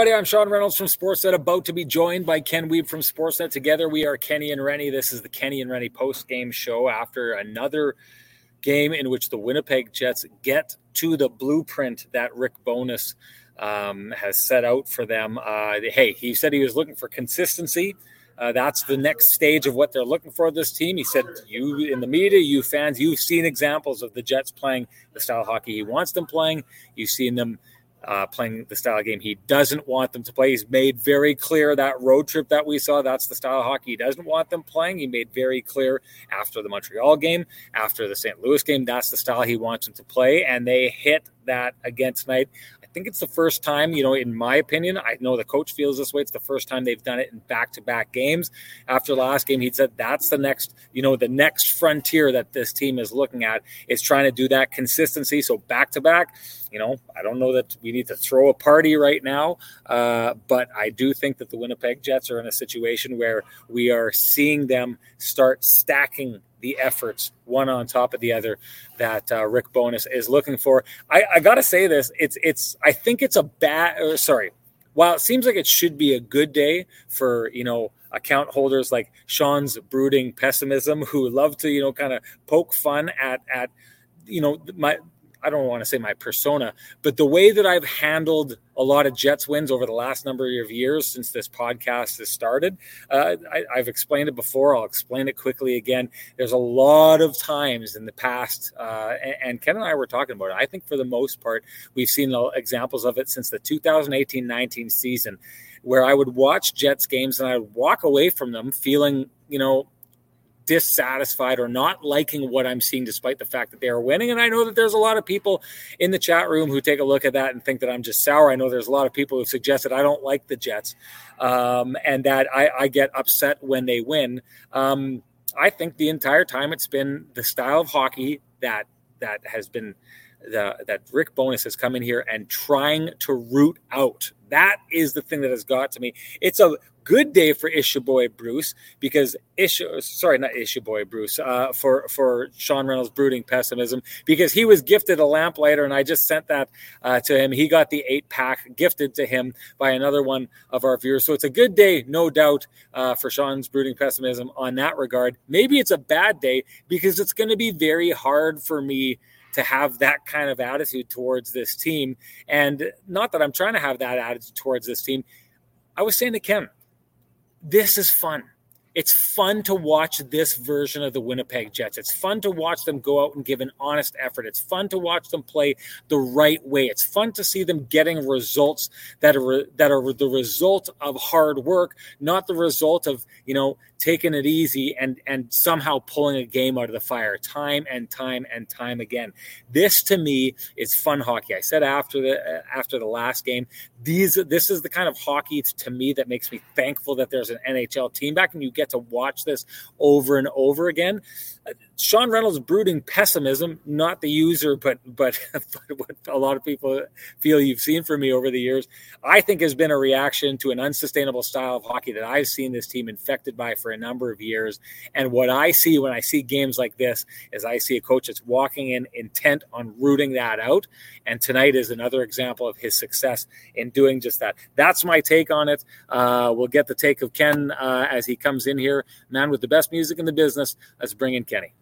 everybody. I'm Sean Reynolds from Sportsnet, about to be joined by Ken Wiebe from Sportsnet. Together, we are Kenny and Rennie. This is the Kenny and Rennie post game show after another game in which the Winnipeg Jets get to the blueprint that Rick Bowness um, has set out for them. Uh, hey, he said he was looking for consistency. Uh, that's the next stage of what they're looking for this team. He said, "You in the media, you fans, you've seen examples of the Jets playing the style of hockey he wants them playing. You've seen them uh, playing the style of game he doesn't want them to play. He's made very clear that road trip that we saw, that's the style of hockey he doesn't want them playing. He made very clear after the Montreal game, after the St. Louis game, that's the style he wants them to play. And they hit that again tonight I think it's the first time, you know, in my opinion, I know the coach feels this way. It's the first time they've done it in back to back games. After the last game, he said that's the next, you know, the next frontier that this team is looking at is trying to do that consistency. So back to back, you know, I don't know that we need to throw a party right now, uh, but I do think that the Winnipeg Jets are in a situation where we are seeing them start stacking the efforts one on top of the other that uh, Rick Bowness is looking for. I, I got to say this: it's it's I think it's a bad. sorry, while it seems like it should be a good day for you know account holders like Sean's brooding pessimism, who love to you know kind of poke fun at at you know my I don't want to say my persona, but the way that I've handled a lot of Jets wins over the last number of years since this podcast has started, uh, I, have explained it before. I'll explain it quickly again. There's a lot of times in the past, uh, and, and, Ken and I were talking about it. I think for the most part, we've seen examples of it since the 2018 19 season, where I would watch Jets games and I would walk away from them feeling, you know, dissatisfied or not liking what I'm seeing, despite the fact that they are winning. And I know that there's a lot of people in the chat room who take a look at that and think that I'm just sour. I know there's a lot of people who suggest that I don't like the Jets um, and that I, I, get upset when they win. Um, I think the entire time it's been the style of hockey that that has been the, that Rick Bowness has come in here and trying to root out. That is the thing that has got to me. It's a good day for issue boy Bruce because issue sorry not issue boy Bruce uh, for for Sean Reynolds brooding pessimism because he was gifted a lamplighter and I just sent that uh, to him. He got the eight pack gifted to him by another one of our viewers. So it's a good day, no doubt, uh, for Sean's brooding pessimism on that regard. Maybe it's a bad day because it's going to be very hard for me to have that kind of attitude towards this team. And not that I'm trying to have that attitude towards this team. I was saying to Ken, this is fun. It's fun to watch this version of the Winnipeg Jets. It's fun to watch them go out and give an honest effort. It's fun to watch them play the right way. It's fun to see them getting results that are that are the result of hard work, not the result of, you know, taking it easy and and somehow pulling a game out of the fire time and time and time again. This to me is fun hockey. I said after the uh, after the last game, these this is the kind of hockey to me that makes me thankful that there's an NHL team back and you get to watch this over and over again. Sean Reynolds' brooding pessimism, not the user, but, but what a lot of people feel you've seen from me over the years, I think has been a reaction to an unsustainable style of hockey that I've seen this team infected by for a number of years. And what I see when I see games like this is I see a coach that's walking in intent on rooting that out. And tonight is another example of his success in doing just that. That's my take on it. Uh, we'll get the take of Ken uh, as he comes in here. Man with the best music in the business. Let's bring in Kenny.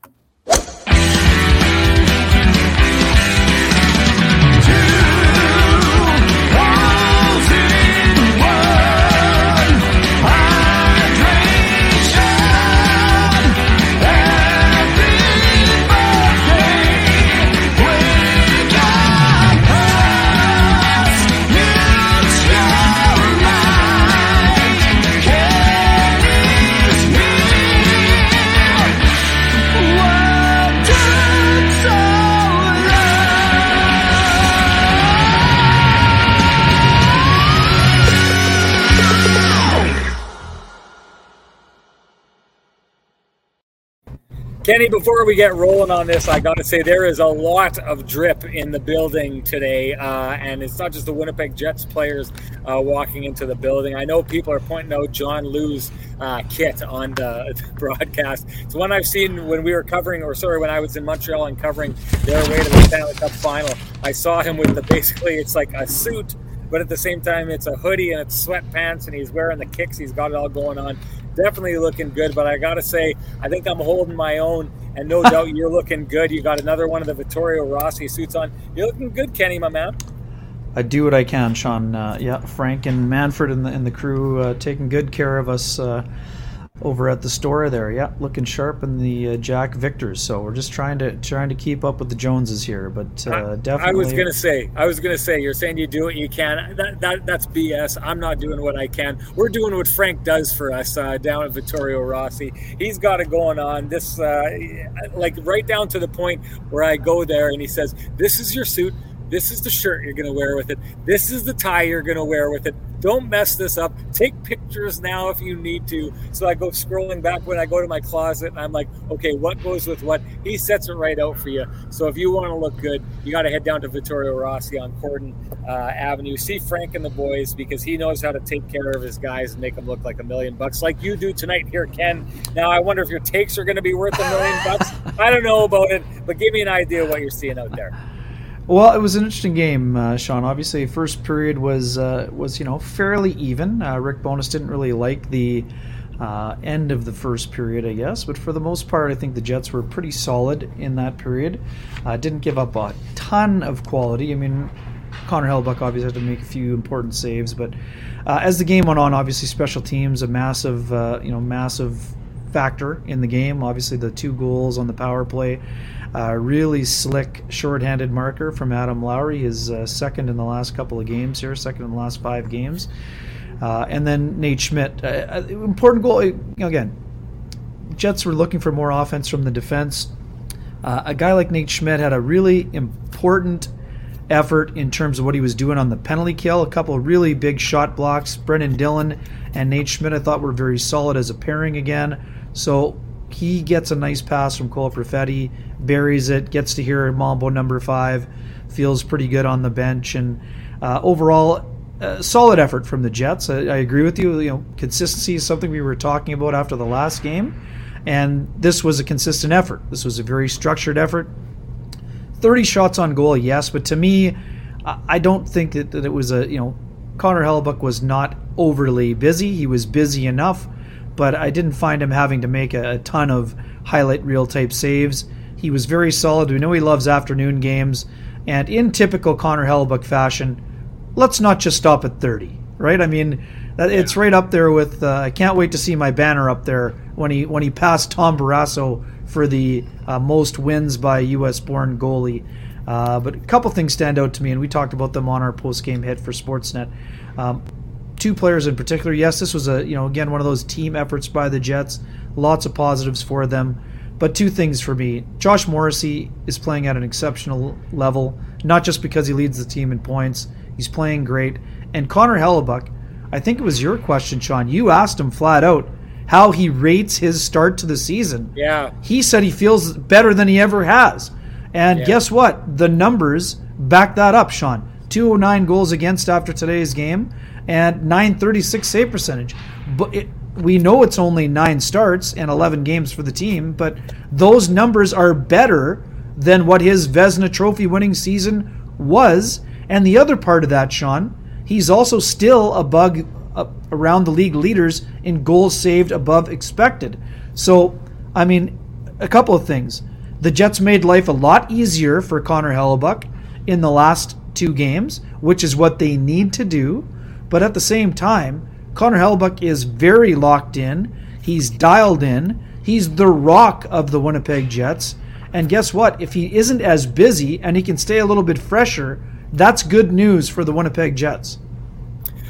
Kenny, before we get rolling on this, I got to say there is a lot of drip in the building today, uh, and it's not just the Winnipeg Jets players uh, walking into the building. I know people are pointing out John Lu's uh, kit on the, broadcast. It's one I've seen when we were covering, or sorry, when I was in Montreal and covering their way to the Stanley Cup final. I saw him with the basically it's like a suit but at the same time, it's a hoodie and it's sweatpants, and he's wearing the kicks. He's got it all going on. Definitely looking good. But I got to say, I think I'm holding my own, and no doubt you're looking good. You got another one of the Vittorio Rossi suits on. You're looking good, Kenny, my man. I do what I can, Sean. Uh, yeah, Frank and Manfred and the, and the crew uh, taking good care of us uh, over at the store there. Yeah, looking sharp in the uh, Jack Victors. So we're just trying to trying to keep up with the Joneses here, but uh, definitely. I was gonna say, I was gonna say, you're saying you do what you can. That, that that's BS. I'm not doing what I can. We're doing what Frank does for us uh, down at Vittorio Rossi. He's got it going on. This, uh, like, right down to the point where I go there and he says, "This is your suit." This is the shirt you're going to wear with it. This is the tie you're going to wear with it. Don't mess this up. Take pictures now if you need to. So I go scrolling back when I go to my closet and I'm like, okay, what goes with what? He sets it right out for you. So if you want to look good, you got to head down to Vittorio Rossi on Corydon uh, Avenue. See Frank and the boys because he knows how to take care of his guys and make them look like a million bucks, like you do tonight here, Ken. Now I wonder if your takes are going to be worth a million bucks. I don't know about it, but give me an idea what you're seeing out there. Well, it was an interesting game, uh, Sean. Obviously, first period was uh, was you know fairly even. Uh, Rick Bowness didn't really like the uh, end of the first period, I guess, but for the most part, I think the Jets were pretty solid in that period. Uh, didn't give up a ton of quality. I mean, Connor Hellebuyck obviously had to make a few important saves, but uh, as the game went on, obviously special teams a massive you know massive factor in the game. Obviously, the two goals on the power play. Uh, really slick short-handed marker from Adam Lowry, his uh, second in the last couple of games here, second in the last five games. Uh, and then Nate Schmidt, uh, uh, important goal. Again, Jets were looking for more offense from the defense. Uh, a guy like Nate Schmidt had a really important effort in terms of what he was doing on the penalty kill. A couple of really big shot blocks. Brendan Dillon and Nate Schmidt, I thought, were very solid as a pairing again. So he gets a nice pass from Cole Perfetti, buries it, gets to hear Mambo number five, feels pretty good on the bench, and uh, overall, uh, solid effort from the Jets. I, I, agree with you. You know, consistency is something we were talking about after the last game, and this was a consistent effort. This was a very structured effort. Thirty shots on goal, yes, but to me, I don't think that, that it was a you know Connor Hellebuyck was not overly busy. He was busy enough but I didn't find him having to make a, a ton of highlight reel type saves. He was very solid. We know he loves afternoon games. And in typical Connor Hellebuyck fashion, let's not just stop at 30, right? I mean, it's right up there with. Uh, I can't wait to see my banner up there when he when he passed Tom Barrasso for the uh, most wins by U.S. born goalie. Uh, but a couple things stand out to me, and we talked about them on our post game hit for Sportsnet. Um, two players in particular. Yes, this was a you know again one of those team efforts by the Jets. Lots of positives for them, but two things for me: Josh Morrissey is playing at an exceptional level, not just because he leads the team in points. He's playing great, and Connor Hellebuyck. I think it was your question, Sean. You asked him flat out how he rates his start to the season. Yeah. He said he feels better than he ever has. And yeah. guess what? The numbers back that up, Sean. 209 goals against after today's game and 936 save percentage. But it, we know it's only nine starts and 11 games for the team, but those numbers are better than what his Vezina Trophy winning season was. And the other part of that, Sean, he's also still a bug uh, around the league leaders in goals saved above expected. So, I mean, a couple of things. The Jets made life a lot easier for Connor Hellebuyck in the last two games, which is what they need to do. But at the same time, Connor Hellebuyck is very locked in. He's dialed in. He's the rock of the Winnipeg Jets. And guess what? If he isn't as busy and he can stay a little bit fresher, that's good news for the Winnipeg Jets.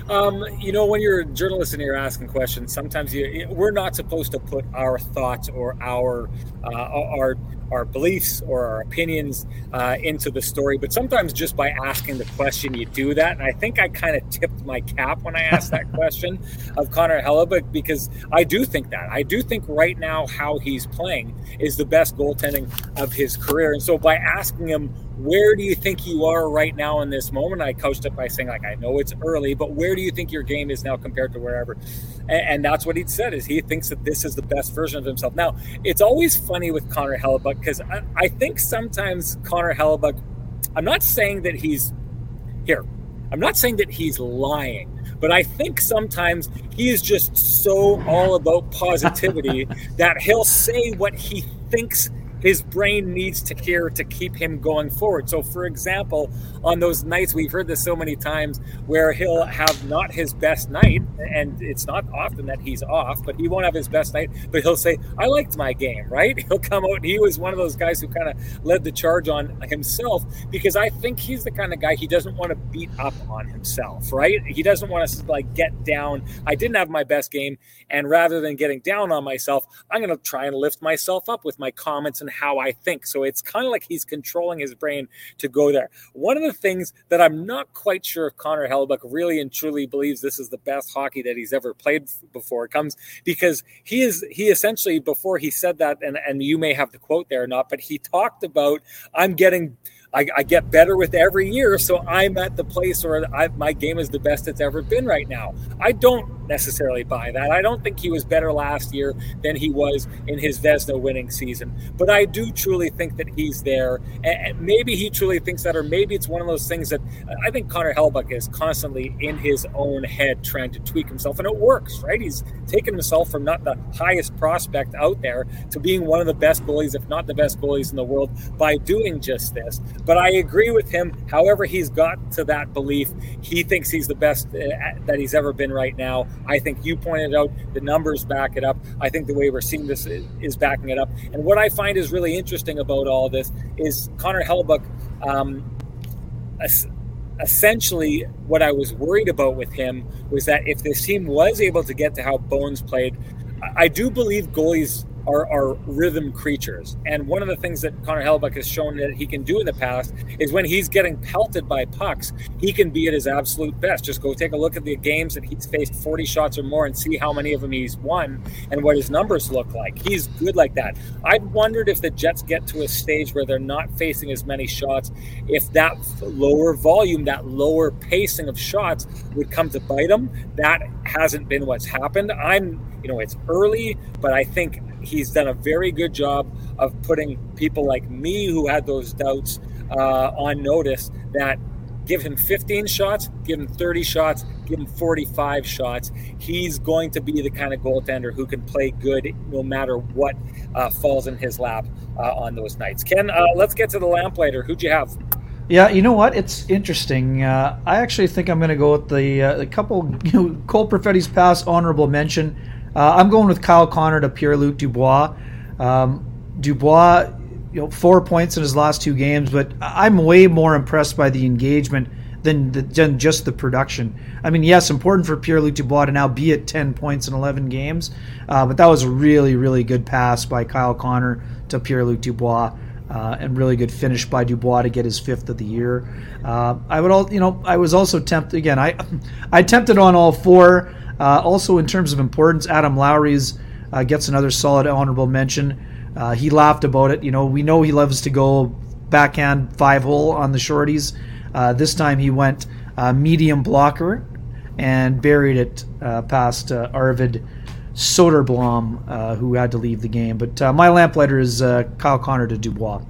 Um, you know, when you're a journalist and you're asking questions, sometimes you, we're not supposed to put our thoughts or our uh, our our beliefs or our opinions uh, into the story. But sometimes just by asking the question, you do that. And I think I kind of tipped my cap when I asked that question of Connor Hellebuyck because I do think that. I do think right now how he's playing is the best goaltending of his career. And so by asking him, where do you think you are right now in this moment? I coached it by saying, like, I know it's early, but where do you think your game is now compared to wherever? And, and that's what he'd said is he thinks that this is the best version of himself. Now, it's always funny with Connor Because I, I think sometimes Connor Hellebuyck, I'm not saying that he's here. I'm not saying that he's lying, but I think sometimes he is just so all about positivity that he'll say what he thinks his brain needs to hear to keep him going forward. So, for example, on those nights, we've heard this so many times where he'll have not his best night, and it's not often that he's off, but he won't have his best night, but he'll say, I liked my game, right? He'll come out, and he was one of those guys who kind of led the charge on himself because I think he's the kind of guy he doesn't want to beat up on himself, right? He doesn't want to like get down. I didn't have my best game, and rather than getting down on myself, I'm going to try and lift myself up with my comments and how I think. So it's kind of like he's controlling his brain to go there. One of the things that I'm not quite sure if Connor Hellebuyck really and truly believes this is the best hockey that he's ever played before comes because he is he essentially before he said that and and you may have the quote there or not, but he talked about I'm getting I, I, get better with every year. So I'm at the place where I, my game is the best it's ever been right now. I don't necessarily buy that. I don't think he was better last year than he was in his Vezina winning season. But I do truly think that he's there. And maybe he truly thinks that, or maybe it's one of those things that I think Connor Hellebuyck is constantly in his own head trying to tweak himself. And it works, right? He's taken himself from not the highest prospect out there to being one of the best goalies, if not the best goalies in the world, by doing just this. But I agree with him. However, he's got to that belief. He thinks he's the best uh, that he's ever been right now. I think you pointed out the numbers back it up. I think the way we're seeing this is backing it up. And what I find is really interesting about all this is Connor Hellebuyck. Um, essentially, what I was worried about with him was that if this team was able to get to how Bones played, I do believe goalies are, are rhythm creatures. And one of the things that Connor Hellebuyck has shown that he can do in the past is when he's getting pelted by pucks, he can be at his absolute best. Just go take a look at the games that he's faced 40 shots or more and see how many of them he's won and what his numbers look like. He's good like that. I wondered if the Jets get to a stage where they're not facing as many shots, if that lower volume, that lower pacing of shots would come to bite them. That hasn't been what's happened. I'm, you know, it's early, but I think he's done a very good job of putting people like me who had those doubts uh, on notice that give him 15 shots, give him 30 shots, give him 45 shots. He's going to be the kind of goaltender who can play good no matter what uh, falls in his lap uh, on those nights. Ken, uh, let's get to the lamplighter. Who'd you have? Yeah, you know what? It's interesting. Uh, I actually think I'm going to go with the, uh, couple you know, Cole Perfetti's past honorable mention. Uh, I'm going with Kyle Connor to Pierre Luc Dubois. Um, Dubois, you know, four points in his last two games, but I'm way more impressed by the engagement than, the, than just the production. I mean, yes, important for Pierre Luc Dubois to now be at 10 points in 11 games, uh, but that was a really, really good pass by Kyle Connor to Pierre Luc Dubois. Uh, and really good finish by Dubois to get his fifth of the year. Uh, I would all, you know, I was also tempted again. I, I tempted on all four. Uh, also, in terms of importance, Adam Lowry's uh, gets another solid honorable mention. Uh, he laughed about it. You know, we know he loves to go backhand five hole on the shorties. Uh, this time he went uh, medium blocker and buried it uh, past Arvid Soderblom, who had to leave the game. But my lamplighter is Kyle Connor to Dubois.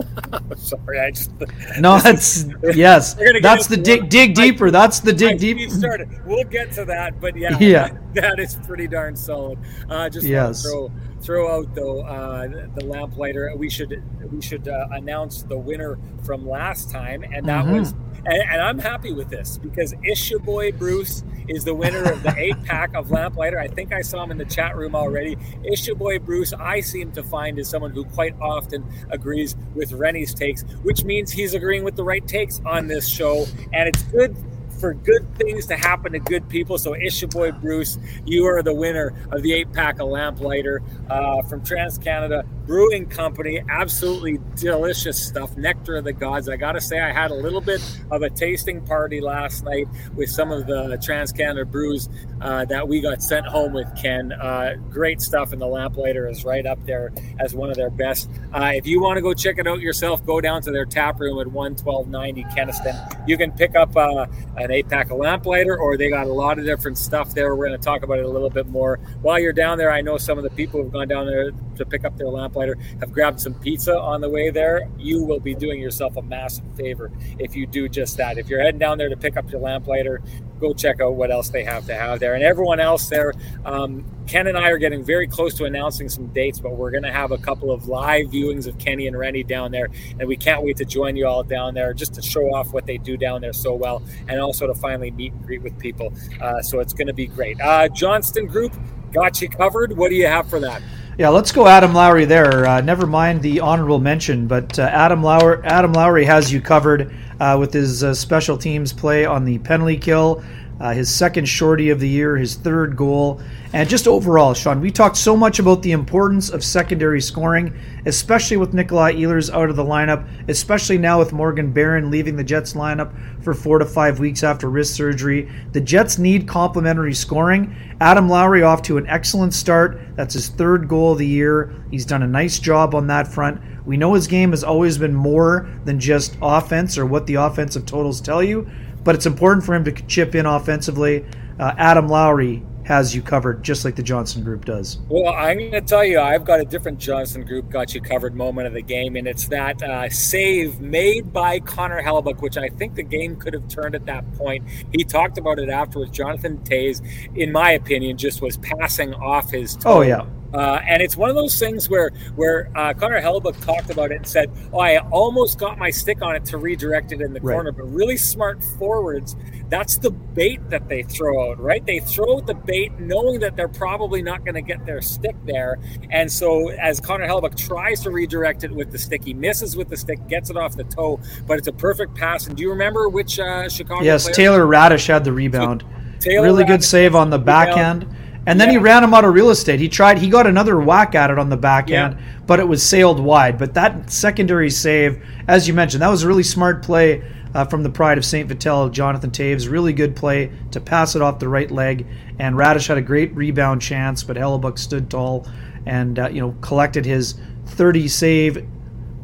Sorry, I just no. That's yes. That's the dig dig deeper. That's the dig deeper. Started. We'll get to that, but yeah, yeah, that, that is pretty darn solid. Uh, just yes. throw throw out though uh, the lamplighter. We should we should uh, announce the winner from last time, and that mm-hmm. was and, and, I'm happy with this because Isha Boy Bruce is the winner of the eight pack of Lamplighter. I think I saw him in the chat room already. Isha Boy Bruce, I seem to find is someone who quite often agrees with Rennie's takes, which means he's agreeing with the right takes on this show. And it's good for good things to happen to good people. So, Isha Boy Bruce, you are the winner of the eight pack of Lamplighter uh, from Trans Canada Brewing Company. Absolutely delicious stuff. Nectar of the Gods. I got to say, I had a little bit of a tasting party last night with some of the Trans Canada brews uh, that we got sent home with Ken. Uh, great stuff, and the Lamplighter is right up there as one of their best. Uh, if you want to go check it out yourself, go down to their tap room at 11290 Kenaston. You can pick up uh, an of lamplighter, or they got a lot of different stuff there. We're going to talk about it a little bit more. While you're down there, I know some of the people who've gone down there to pick up their lamplighter have grabbed some pizza on the way there. You will be doing yourself a massive favor if you do just that. If you're heading down there to pick up your lamplighter, go check out what else they have to have there. And everyone else there, um, Ken and I are getting very close to announcing some dates, but we're going to have a couple of live viewings of Kenny and Rennie down there. And we can't wait to join you all down there just to show off what they do down there so well and also to finally meet and greet with people. Uh, so it's going to be great. Uh, Johnston Group got you covered. What do you have for that? Yeah, let's go Adam Lowry there. Uh, never mind the honorable mention, but uh, Adam Lowry Adam Lowry has you covered uh, with his uh, special teams play on the penalty kill, uh, his second shorty of the year, his third goal, and just overall, Sean. We talked so much about the importance of secondary scoring, especially with Nikolai Ehlers out of the lineup, especially now with Morgan Barron leaving the Jets lineup for four to five weeks after wrist surgery. The Jets need complementary scoring. Adam Lowry off to an excellent start. That's his third goal of the year. He's done a nice job on that front. We know his game has always been more than just offense or what the offensive totals tell you, but it's important for him to chip in offensively. Uh, Adam Lowry has you covered, just like the Johnston Group does. Well, I'm going to tell you, I've got a different Johnston Group got you covered moment of the game, and it's that uh, save made by Connor Hellebuyck, which I think the game could have turned at that point. He talked about it afterwards. Jonathan Toews, in my opinion, just was passing off his toe. Oh, yeah uh, and it's one of those things where where uh, Connor Hellebuyck talked about it and said, "Oh, I almost got my stick on it to redirect it in the right. corner." But really smart forwards, that's the bait that they throw out, right? They throw out the bait knowing that they're probably not going to get their stick there. And so, as Connor Hellebuyck tries to redirect it with the stick, he misses with the stick, gets it off the toe, but it's a perfect pass. And do you remember which uh, Chicago? Yes? Taylor Raddysh had the rebound. So, really Raddysh good save on the backhand. And then yeah. he ran him out of real estate. He tried. He got another whack at it on the back yeah. but it was sailed wide. But that secondary save, as you mentioned, that was a really smart play uh, from the pride of Saint Vital, Jonathan Toews. Really good play to pass it off the right leg. And Raddysh had a great rebound chance, but Hellebuyck stood tall and uh, you know collected his 30 save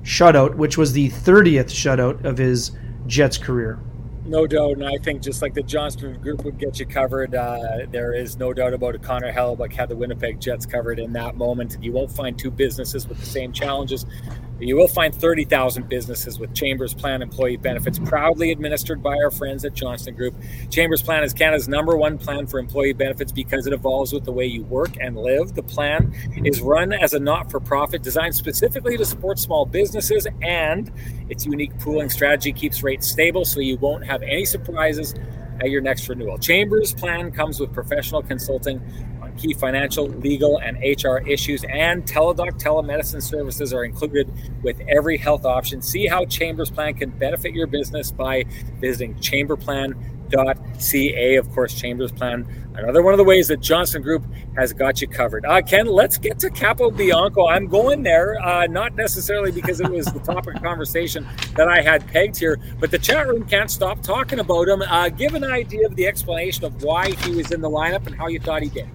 shutout, which was the 30th shutout of his Jets career. No doubt, and I think just like the Johnston Group would get you covered, uh, there is no doubt about it. Connor Hellebuyck had the Winnipeg Jets covered in that moment. You won't find two businesses with the same challenges you will find 30,000 businesses with Chambers Plan employee benefits proudly administered by our friends at Johnston Group. Chambers Plan is Canada's number one plan for employee benefits because it evolves with the way you work and live. The plan is run as a not for profit designed specifically to support small businesses, and its unique pooling strategy keeps rates stable so you won't have any surprises at your next renewal. Chambers Plan comes with professional consulting key financial, legal, and HR issues, and Teladoc telemedicine services are included with every health option. See how Chambers Plan can benefit your business by visiting chamberplan.ca. Of course, Chambers Plan, another one of the ways that Johnston Group has got you covered. Uh, Ken, let's get to Capobianco. I'm going there, uh, not necessarily because it was the topic of conversation that I had pegged here, but the chat room can't stop talking about him. Uh, give an idea of the explanation of why he was in the lineup and how you thought he did.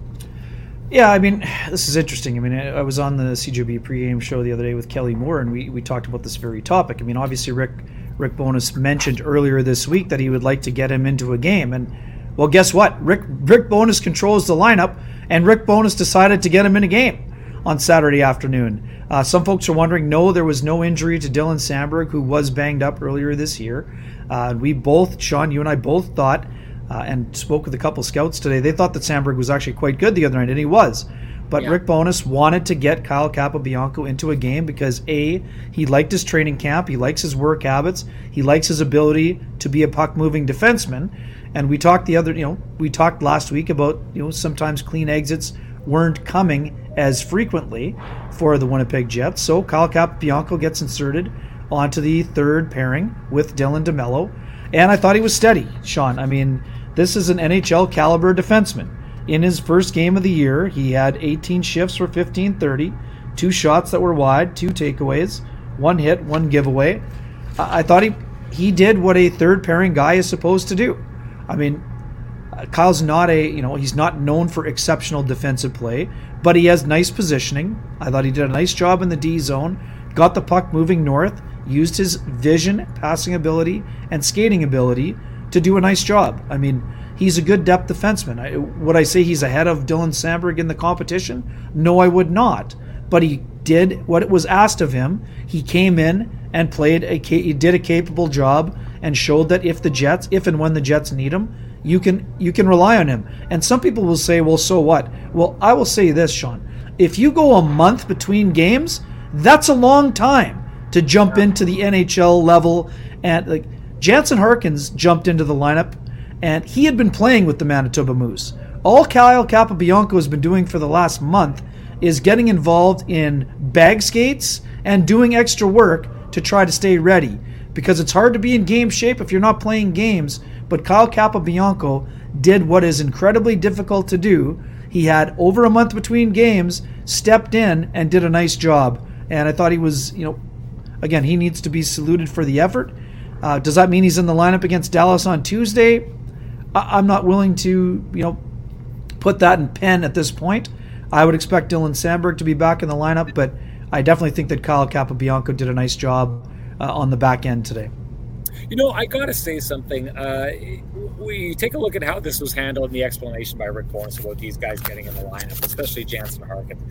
Yeah, I mean, this is interesting. I mean, I was on the CJOB pregame show the other day with Kelly Moore, and we, we talked about this very topic. I mean, obviously, Rick Rick Bowness mentioned earlier this week that he would like to get him into a game, and well, guess what? Rick Rick Bowness controls the lineup, and Rick Bowness decided to get him in a game on Saturday afternoon. Uh, some folks are wondering, no, there was no injury to Dylan Samberg, who was banged up earlier this year. Uh, we both, Sean, you and I both thought uh, and spoke with a couple scouts today. They thought that Samberg was actually quite good the other night, and he was. But yeah. Rick Bowness wanted to get Kyle Capobianco into a game because A, he liked his training camp, he likes his work habits, he likes his ability to be a puck moving defenseman. And we talked the other, you know, we talked last week about, you know, sometimes clean exits weren't coming as frequently for the Winnipeg Jets. So Kyle Capobianco gets inserted onto the third pairing with Dylan DeMello. And I thought he was steady, Sean. I mean, this is an NHL caliber defenseman. In his first game of the year, he had 18 shifts for 1530, two shots that were wide, two takeaways, one hit, one giveaway. I thought he he did what a third pairing guy is supposed to do. I mean, uh, Kyle's not a, you know, he's not known for exceptional defensive play, but he has nice positioning. I thought he did a nice job in the D zone, got the puck moving north, used his vision, passing ability, and skating ability to do a nice job. I mean, he's a good depth defenseman. I, would I say he's ahead of Dylan Samberg in the competition? No, I would not. But he did what it was asked of him. He came in and played a he did a capable job and showed that if the Jets, if and when the Jets need him, you can you can rely on him. And some people will say, "Well, so what?" Well, I will say this, Sean. If you go a month between games, that's a long time to jump into the NHL level and like Jansen Harkins jumped into the lineup and he had been playing with the Manitoba Moose. All Kyle Capobianco has been doing for the last month is getting involved in bag skates and doing extra work to try to stay ready because it's hard to be in game shape if you're not playing games. But Kyle Capobianco did what is incredibly difficult to do. He had over a month between games, stepped in and did a nice job. And I thought he was, you know, again, he needs to be saluted for the effort. Uh, does that mean he's in the lineup against Dallas on Tuesday? I- I'm not willing to, you know, put that in pen at this point. I would expect Dylan Samberg to be back in the lineup, but I definitely think that Kyle Capobianco did a nice job uh, on the back end today. You know, I got to say something. Uh, we take a look at how this was handled and the explanation by Rick Bowness about these guys getting in the lineup, especially Jansen Harkins.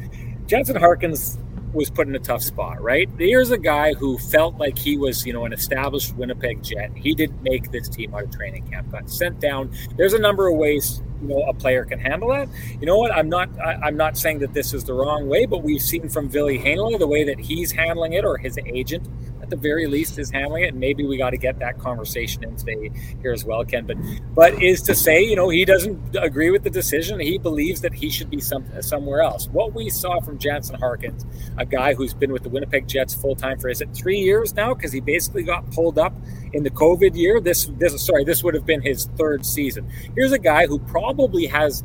Jansen Harkins was put in a tough spot, right? Here's a guy who felt like he was, you know, an established Winnipeg Jet. He didn't make this team out of training camp, got sent down. There's a number of ways, you know, a player can handle that. You know what? I'm not, I, am not saying that this is the wrong way, but we've seen from Ville Heinola the way that he's handling it, or his agent the very least is handling it. And maybe we got to get that conversation in today here as well, Ken. But but is to say, you know, he doesn't agree with the decision. He believes that he should be some, somewhere else. What we saw from Jansen Harkins, a guy who's been with the Winnipeg Jets full time for is it three years now? Because he basically got pulled up in the COVID year. This this sorry, this would have been his third season. Here's a guy who probably has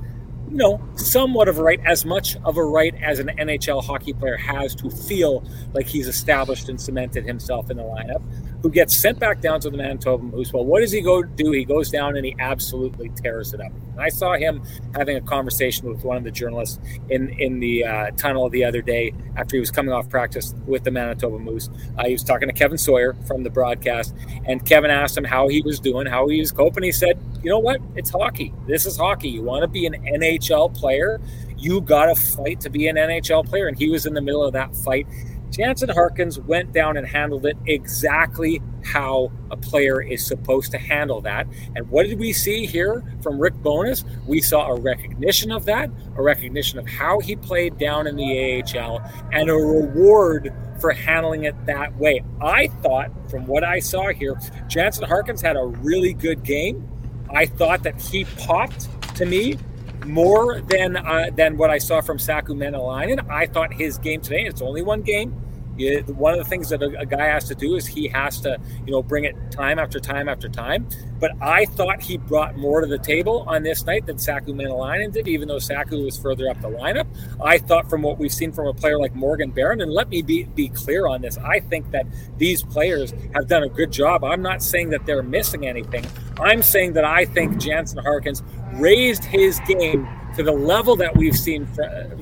you know, somewhat of a right, as much of a right as an NHL hockey player has to feel like he's established and cemented himself in the lineup who gets sent back down to the Manitoba Moose. Well, what does he go do? He goes down and he absolutely tears it up. And I saw him having a conversation with one of the journalists in in the uh, tunnel the other day after he was coming off practice with the Manitoba Moose. Uh, he was talking to Kevin Sawyer from the broadcast, and Kevin asked him how he was doing, how he was coping. He said, "You know what? It's hockey. This is hockey. You want to be an NHL player." You got to fight to be an NHL player. And he was in the middle of that fight Jansen Harkins went down and handled it exactly how a player is supposed to handle that. And what did we see here from Rick Bowness? We saw a recognition of that, a recognition of how he played down in the AHL, and a reward for handling it that way. I thought, from what I saw here, Jansen Harkins had a really good game. I thought that he popped to me more than uh, than what I saw from Saku Maenalanen. I thought his game today, it's only one game. It, one of the things that a, a, guy has to do is he has to, you know, bring it time after time after time. But I thought he brought more to the table on this night than Saku Maenalanen did, even though Saku was further up the lineup. I thought from what we've seen from a player like Morgan Barron, and let me be, be clear on this, I think that these players have done a good job. I'm not saying that they're missing anything. I'm saying that I think Jansen Harkins raised his game to the level that we've seen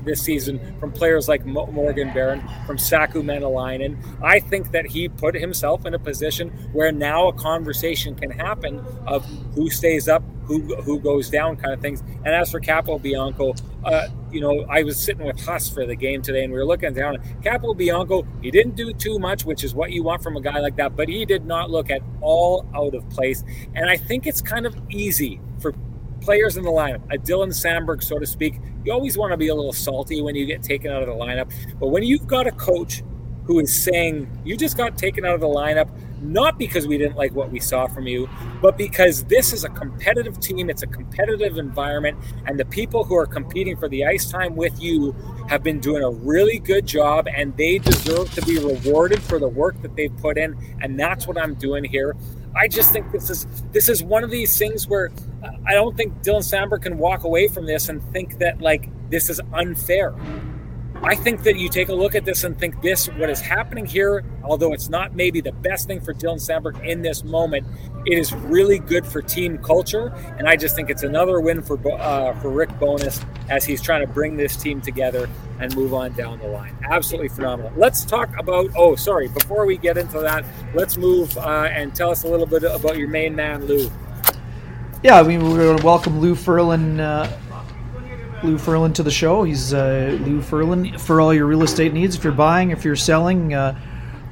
this season from players like Morgan Barron, from Saku Maenalanen. I think that he put himself in a position where now a conversation can happen of who stays up, who who goes down, kind of things. And as for Capobianco, uh, you know, I was sitting with Huss for the game today, and we were looking down. Capobianco, he didn't do too much, which is what you want from a guy like that, but he did not look at all out of place. And I think it's kind of easy for players in the lineup, a Dylan Samberg, so to speak, you always want to be a little salty when you get taken out of the lineup. But when you've got a coach who is saying, you just got taken out of the lineup, not because we didn't like what we saw from you, but because this is a competitive team, it's a competitive environment, and the people who are competing for the ice time with you have been doing a really good job, and they deserve to be rewarded for the work that they've put in, and that's what I'm doing here. I just think this is this is one of these things where uh, I don't think Dylan Samberg can walk away from this and think that like this is unfair. I think that you take a look at this and think this, what is happening here, although it's not maybe the best thing for Dylan Samberg in this moment, it is really good for team culture. And I just think it's another win for uh, for Rick Bowness as he's trying to bring this team together and move on down the line. Absolutely phenomenal. Let's talk about, oh, sorry, before we get into that, let's move uh, and tell us a little bit about your main man, Lou. yeah, I mean, we're going to welcome Lou Ferlin. Uh, Lou Ferlin to the show. He's uh, Lou Ferlin for all your real estate needs. If you're buying, if you're selling, uh,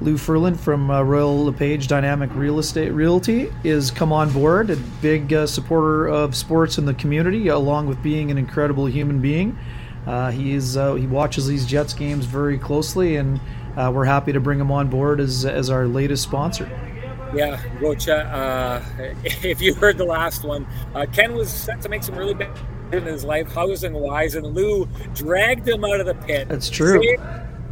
Lou Ferlin from uh, Royal LePage Dynamic Real Estate Realty is come on board. A big uh, supporter of sports in the community, along with being an incredible human being. Uh, he is uh, he watches these Jets games very closely, and we're happy to bring him on board as as our latest sponsor. Yeah, Rocha. Uh, if you heard the last one, uh, Ken was set to make some really big in his life, housing wise, and Lou dragged him out of the pit. That's true.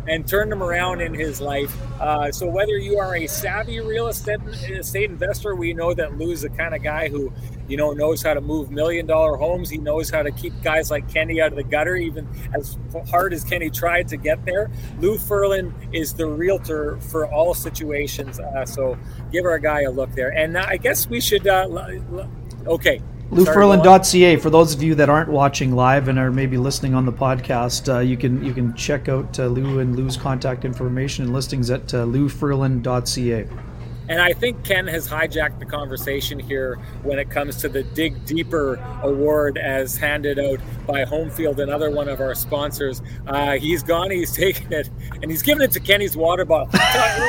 And turned him around in his life. Uh, so whether you are a savvy real estate, estate investor, we know that Lou's the kind of guy who you know, knows how to move million dollar homes. He knows how to keep guys like Kenny out of the gutter, even as hard as Kenny tried to get there. Lou Ferlin is the realtor for all situations. Uh, so give our guy a look there. And I guess we should, uh, okay. LouFerlin.ca. For those of you that aren't watching live and are maybe listening on the podcast, uh, you can you can check out uh, Lou and Lou's contact information and listings at uh, LouFerlin.ca. And I think Ken has hijacked the conversation here when it comes to the Dig Deeper award as handed out by Homefield, another one of our sponsors. Uh, he's gone, he's taken it, and he's given it to Kenny's water bottle.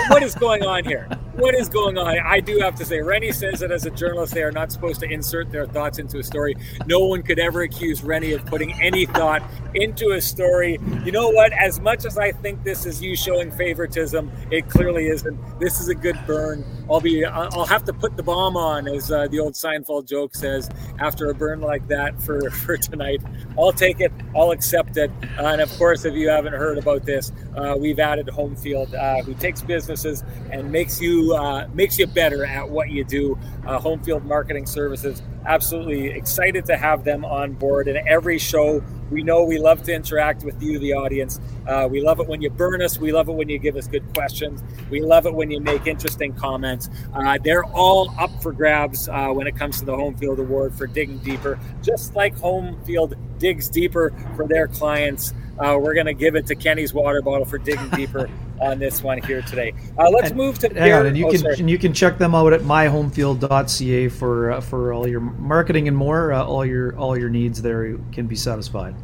what is going on here? what is going on? I do have to say, Rennie says that as a journalist, they are not supposed to insert their thoughts into a story. No one could ever accuse Rennie of putting any thought into a story. You know what? As much as I think this is you showing favoritism, it clearly isn't. This is a good burn. I'll be. I'll have to put the bomb on, as uh, the old Seinfeld joke says, after a burn like that for for tonight. I'll take it. I'll accept it. Uh, and of course, if you haven't heard about this, uh, we've added Homefield, uh, who takes businesses and makes you uh, makes you better at what you do. Uh, home field marketing services. Absolutely excited to have them on board. And every show, we know we love to interact with you, the audience. Uh, we love it when you burn us. We love it when you give us good questions. We love it when you make interesting comments. Uh, they're all up for grabs uh, when it comes to the Home Field Award for digging deeper, just like Home Field digs deeper for their clients. Uh, we're going to give it to Kenny's water bottle for digging deeper on this one here today. Uh, let's and, move to hang on, and you oh, can and you can check them out at myhomefield.ca for uh, for all your marketing and more. Uh, all your all your needs there can be satisfied.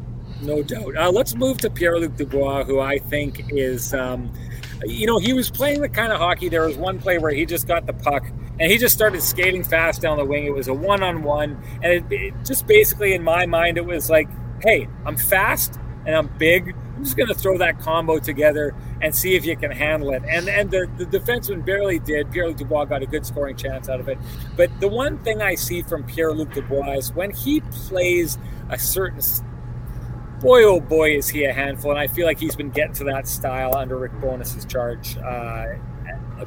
No doubt. Uh, let's move to Pierre Luc Dubois, who I think is. Um, you know, he was playing the kind of hockey. There was one play where he just got the puck and he just started skating fast down the wing. It was a one on one. And it, it just basically, in my mind, it was like, hey, I'm fast and I'm big. I'm just going to throw that combo together and see if you can handle it. And and the, the defenseman barely did. Pierre Luc Dubois got a good scoring chance out of it. But the one thing I see from Pierre Luc Dubois is when he plays a certain boy, oh boy, is he a handful. And I feel like he's been getting to that style under Rick Bowness's charge uh,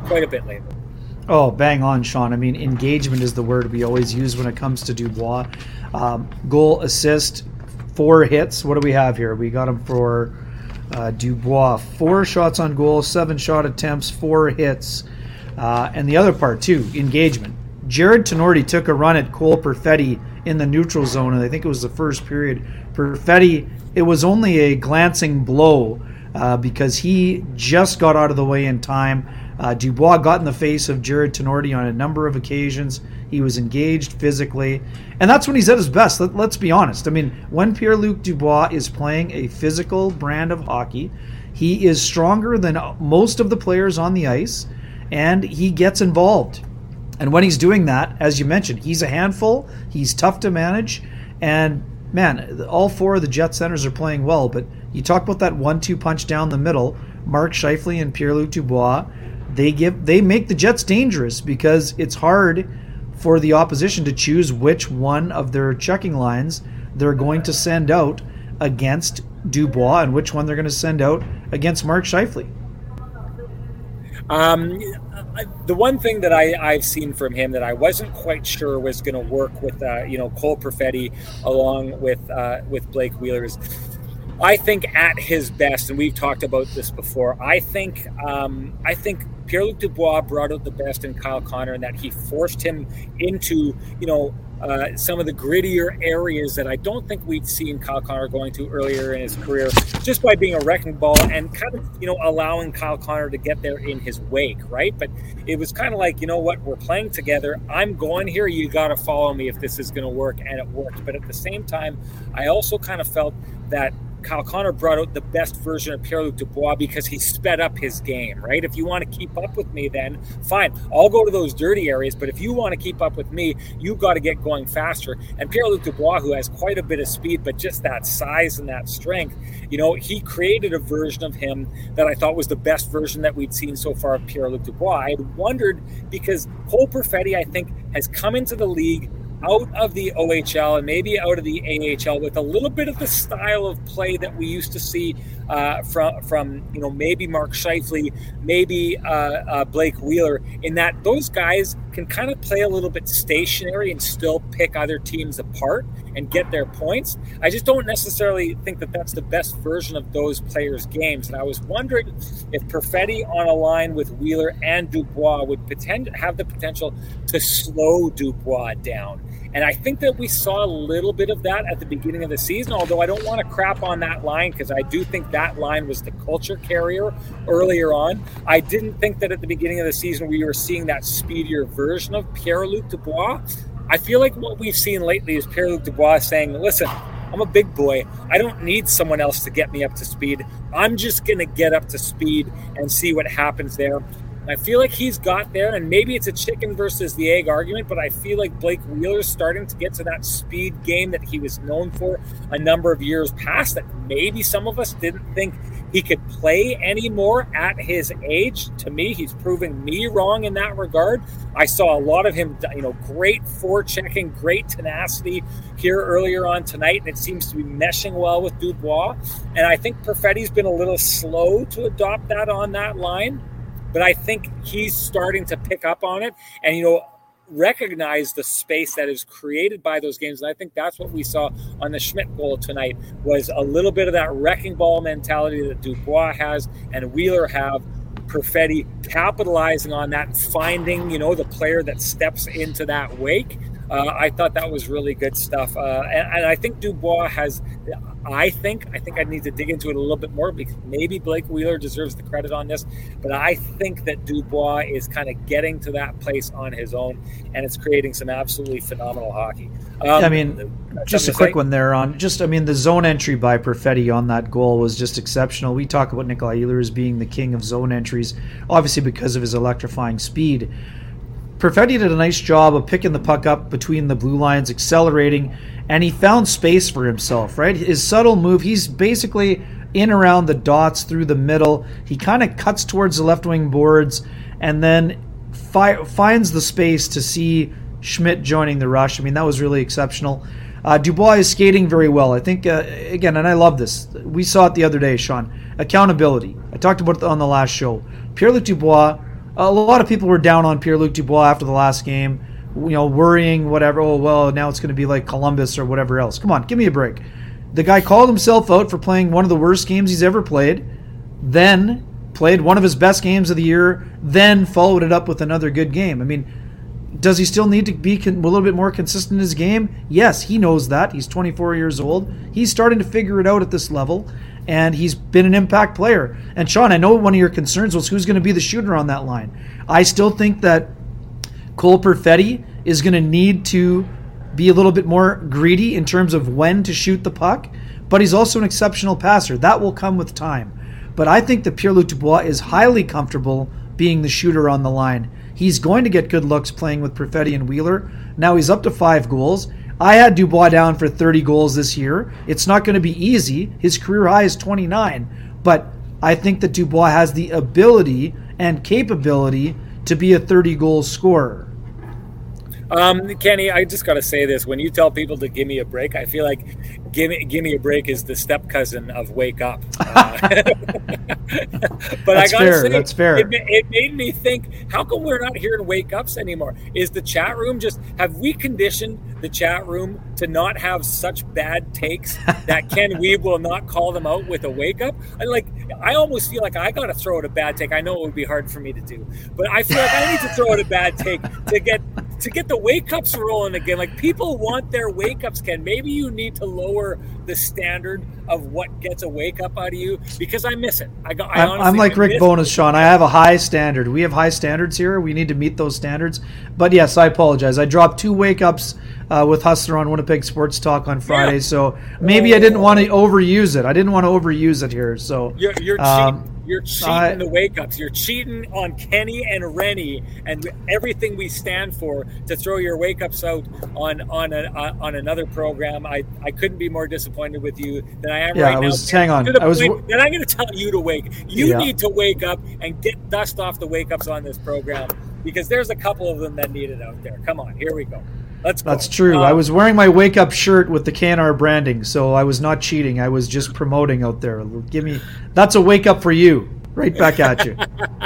quite a bit lately. Oh, bang on, Sean. I mean, engagement is the word we always use when it comes to Dubois. Um, goal, assist, four hits. What do we have here? We got him for uh, Dubois, four shots on goal, seven shot attempts, four hits. Uh, and the other part, too, engagement. Jared Tinordi took a run at Cole Perfetti in the neutral zone, and I think it was the first period. Perfetti, it was only a glancing blow uh, because he just got out of the way in time. Uh, Dubois got in the face of Jared Tinordi on a number of occasions. He was engaged physically, and that's when he's at his best. Let, us be honest. I mean, when Pierre Luc Dubois is playing a physical brand of hockey, he is stronger than most of the players on the ice, and he gets involved. And when he's doing that, as you mentioned, he's a handful. He's tough to manage, and man, all four of the Jet centers are playing well. But you talk about that one-two punch down the middle. Mark Scheifele and Pierre Luc Dubois, they give they make the Jets dangerous because it's hard for the opposition to choose which one of their checking lines they're going to send out against Dubois and which one they're going to send out against Mark Scheifele. Um, the one thing that I, have seen from him that I wasn't quite sure was going to work with, uh, you know, Cole Perfetti along with uh, with Blake Wheeler is I think at his best, and we've talked about this before. I think um, I think Pierre Luc Dubois brought out the best in Kyle Connor, and that he forced him into you know uh, some of the grittier areas that I don't think we'd seen Kyle Connor going to earlier in his career, just by being a wrecking ball and kind of you know allowing Kyle Connor to get there in his wake, right? But it was kind of like you know what, we're playing together. I'm going here. You got to follow me if this is going to work, and it worked. But at the same time, I also kind of felt that Kyle Connor brought out the best version of Pierre Luc Dubois because he sped up his game, right? If you want to keep up with me, then fine. I'll go to those dirty areas. But if you want to keep up with me, you've got to get going faster. And Pierre Luc Dubois, who has quite a bit of speed, but just that size and that strength, you know, he created a version of him that I thought was the best version that we'd seen so far of Pierre Luc Dubois. I wondered because Cole Perfetti, I think, has come into the league out of the OHL and maybe out of the AHL with a little bit of the style of play that we used to see uh, from from you know maybe Mark Scheifele, maybe uh, uh, Blake Wheeler. In that those guys can kind of play a little bit stationary and still pick other teams apart and get their points. I just don't necessarily think that that's the best version of those players' games. And I was wondering if Perfetti on a line with Wheeler and Dubois would pretend, have the potential to slow Dubois down. And I think that we saw a little bit of that at the beginning of the season, although I don't want to crap on that line because I do think that line was the culture carrier earlier on. I didn't think that at the beginning of the season we were seeing that speedier version of Pierre Luc Dubois. I feel like what we've seen lately is Pierre Luc Dubois saying, listen, I'm a big boy. I don't need someone else to get me up to speed. I'm just going to get up to speed and see what happens there. I feel like he's got there, and maybe it's a chicken versus the egg argument, but I feel like Blake Wheeler's starting to get to that speed game that he was known for a number of years past that maybe some of us didn't think he could play anymore at his age. To me, he's proving me wrong in that regard. I saw a lot of him, you know, great forechecking, great tenacity here earlier on tonight, and it seems to be meshing well with Dubois. And I think Perfetti's been a little slow to adopt that on that line but I think he's starting to pick up on it and, you know, recognize the space that is created by those games. And I think that's what we saw on the Schmidt goal tonight was a little bit of that wrecking ball mentality that Dubois has and Wheeler have. Perfetti capitalizing on that, finding you know the player that steps into that wake. Uh, I thought that was really good stuff, uh, and, and I think Dubois has I think I think I need to dig into it a little bit more because maybe Blake Wheeler deserves the credit on this, but I think that Dubois is kind of getting to that place on his own, and it's creating some absolutely phenomenal hockey. Um, I mean, just a quick say? one there on just I mean the zone entry by Perfetti on that goal was just exceptional. We talk about Nikolai Ehlers as being the king of zone entries, obviously because of his electrifying speed. Perfetti did a nice job of picking the puck up between the blue lines, accelerating and he found space for himself, right? His subtle move, he's basically in around the dots through the middle. He kind of cuts towards the left wing boards and then fi- finds the space to see Schmidt joining the rush. I mean, that was really exceptional. Uh, Dubois is skating very well. I think, uh, again, and I love this. We saw it the other day, Sean. Accountability. I talked about it on the last show. Pierre Luc Dubois, a lot of people were down on Pierre Luc Dubois after the last game you know, worrying, whatever. Oh, well, now it's going to be like Columbus or whatever else. Come on, give me a break. The guy called himself out for playing one of the worst games he's ever played, then played one of his best games of the year, then followed it up with another good game. I mean, does he still need to be a little bit more consistent in his game? Yes, he knows that. He's 24 years old. He's starting to figure it out at this level, and he's been an impact player. And Sean, I know one of your concerns was who's going to be the shooter on that line. I still think that Cole Perfetti is going to need to be a little bit more greedy in terms of when to shoot the puck, but he's also an exceptional passer. That will come with time. But I think that Pierre Luc Dubois is highly comfortable being the shooter on the line. He's going to get good looks playing with Perfetti and Wheeler. Now he's up to five goals. I had Dubois down for 30 goals this year. It's not going to be easy. His career high is 29, but I think that Dubois has the ability and capability to be a 30 goal scorer. Um, Kenny, I just got to say this: when you tell people to give me a break, I feel like "Give Me, Give Me a Break" is the step cousin of "Wake Up." Uh, but that's I got to say, that's fair. It, it, made me think: How come we're not hearing "Wake Ups" anymore? Is the chat room just have we conditioned the chat room to not have such bad takes that Ken Wiebe will not call them out with a "Wake Up"? I like. I almost feel like I got to throw out a bad take. I know it would be hard for me to do, but I feel like I need to throw out a bad take to get to get the wake ups rolling again. Like people want their wake ups, Ken. Maybe you need to lower the standard of what gets a wake up out of you because I miss it. I got. I I'm, I'm like Rick Bowness, Sean. I have a high standard. We have high standards here. We need to meet those standards. But yes, I apologize. I dropped two wake ups uh, with Hustler on Winnipeg Sports Talk on Friday, yeah. so maybe oh. I didn't want to overuse it. I didn't want to overuse it here. So you're, you're um, you're cheating uh, the wake ups. You're cheating on Kenny and Rennie and everything we stand for to throw your wake ups out on on a, uh, on another program. I, I couldn't be more disappointed with you than I am yeah, right I was, now. Hang on. I was. Then I'm going to tell you to wake. You yeah. need to wake up and get dust off the wake ups on this program because there's a couple of them that need it out there. Come on, here we go. Go. That's true. Um, I was wearing my wake up shirt with the KNR branding, so I was not cheating. I was just promoting out there. Give me that's a wake up for you. Right back at you.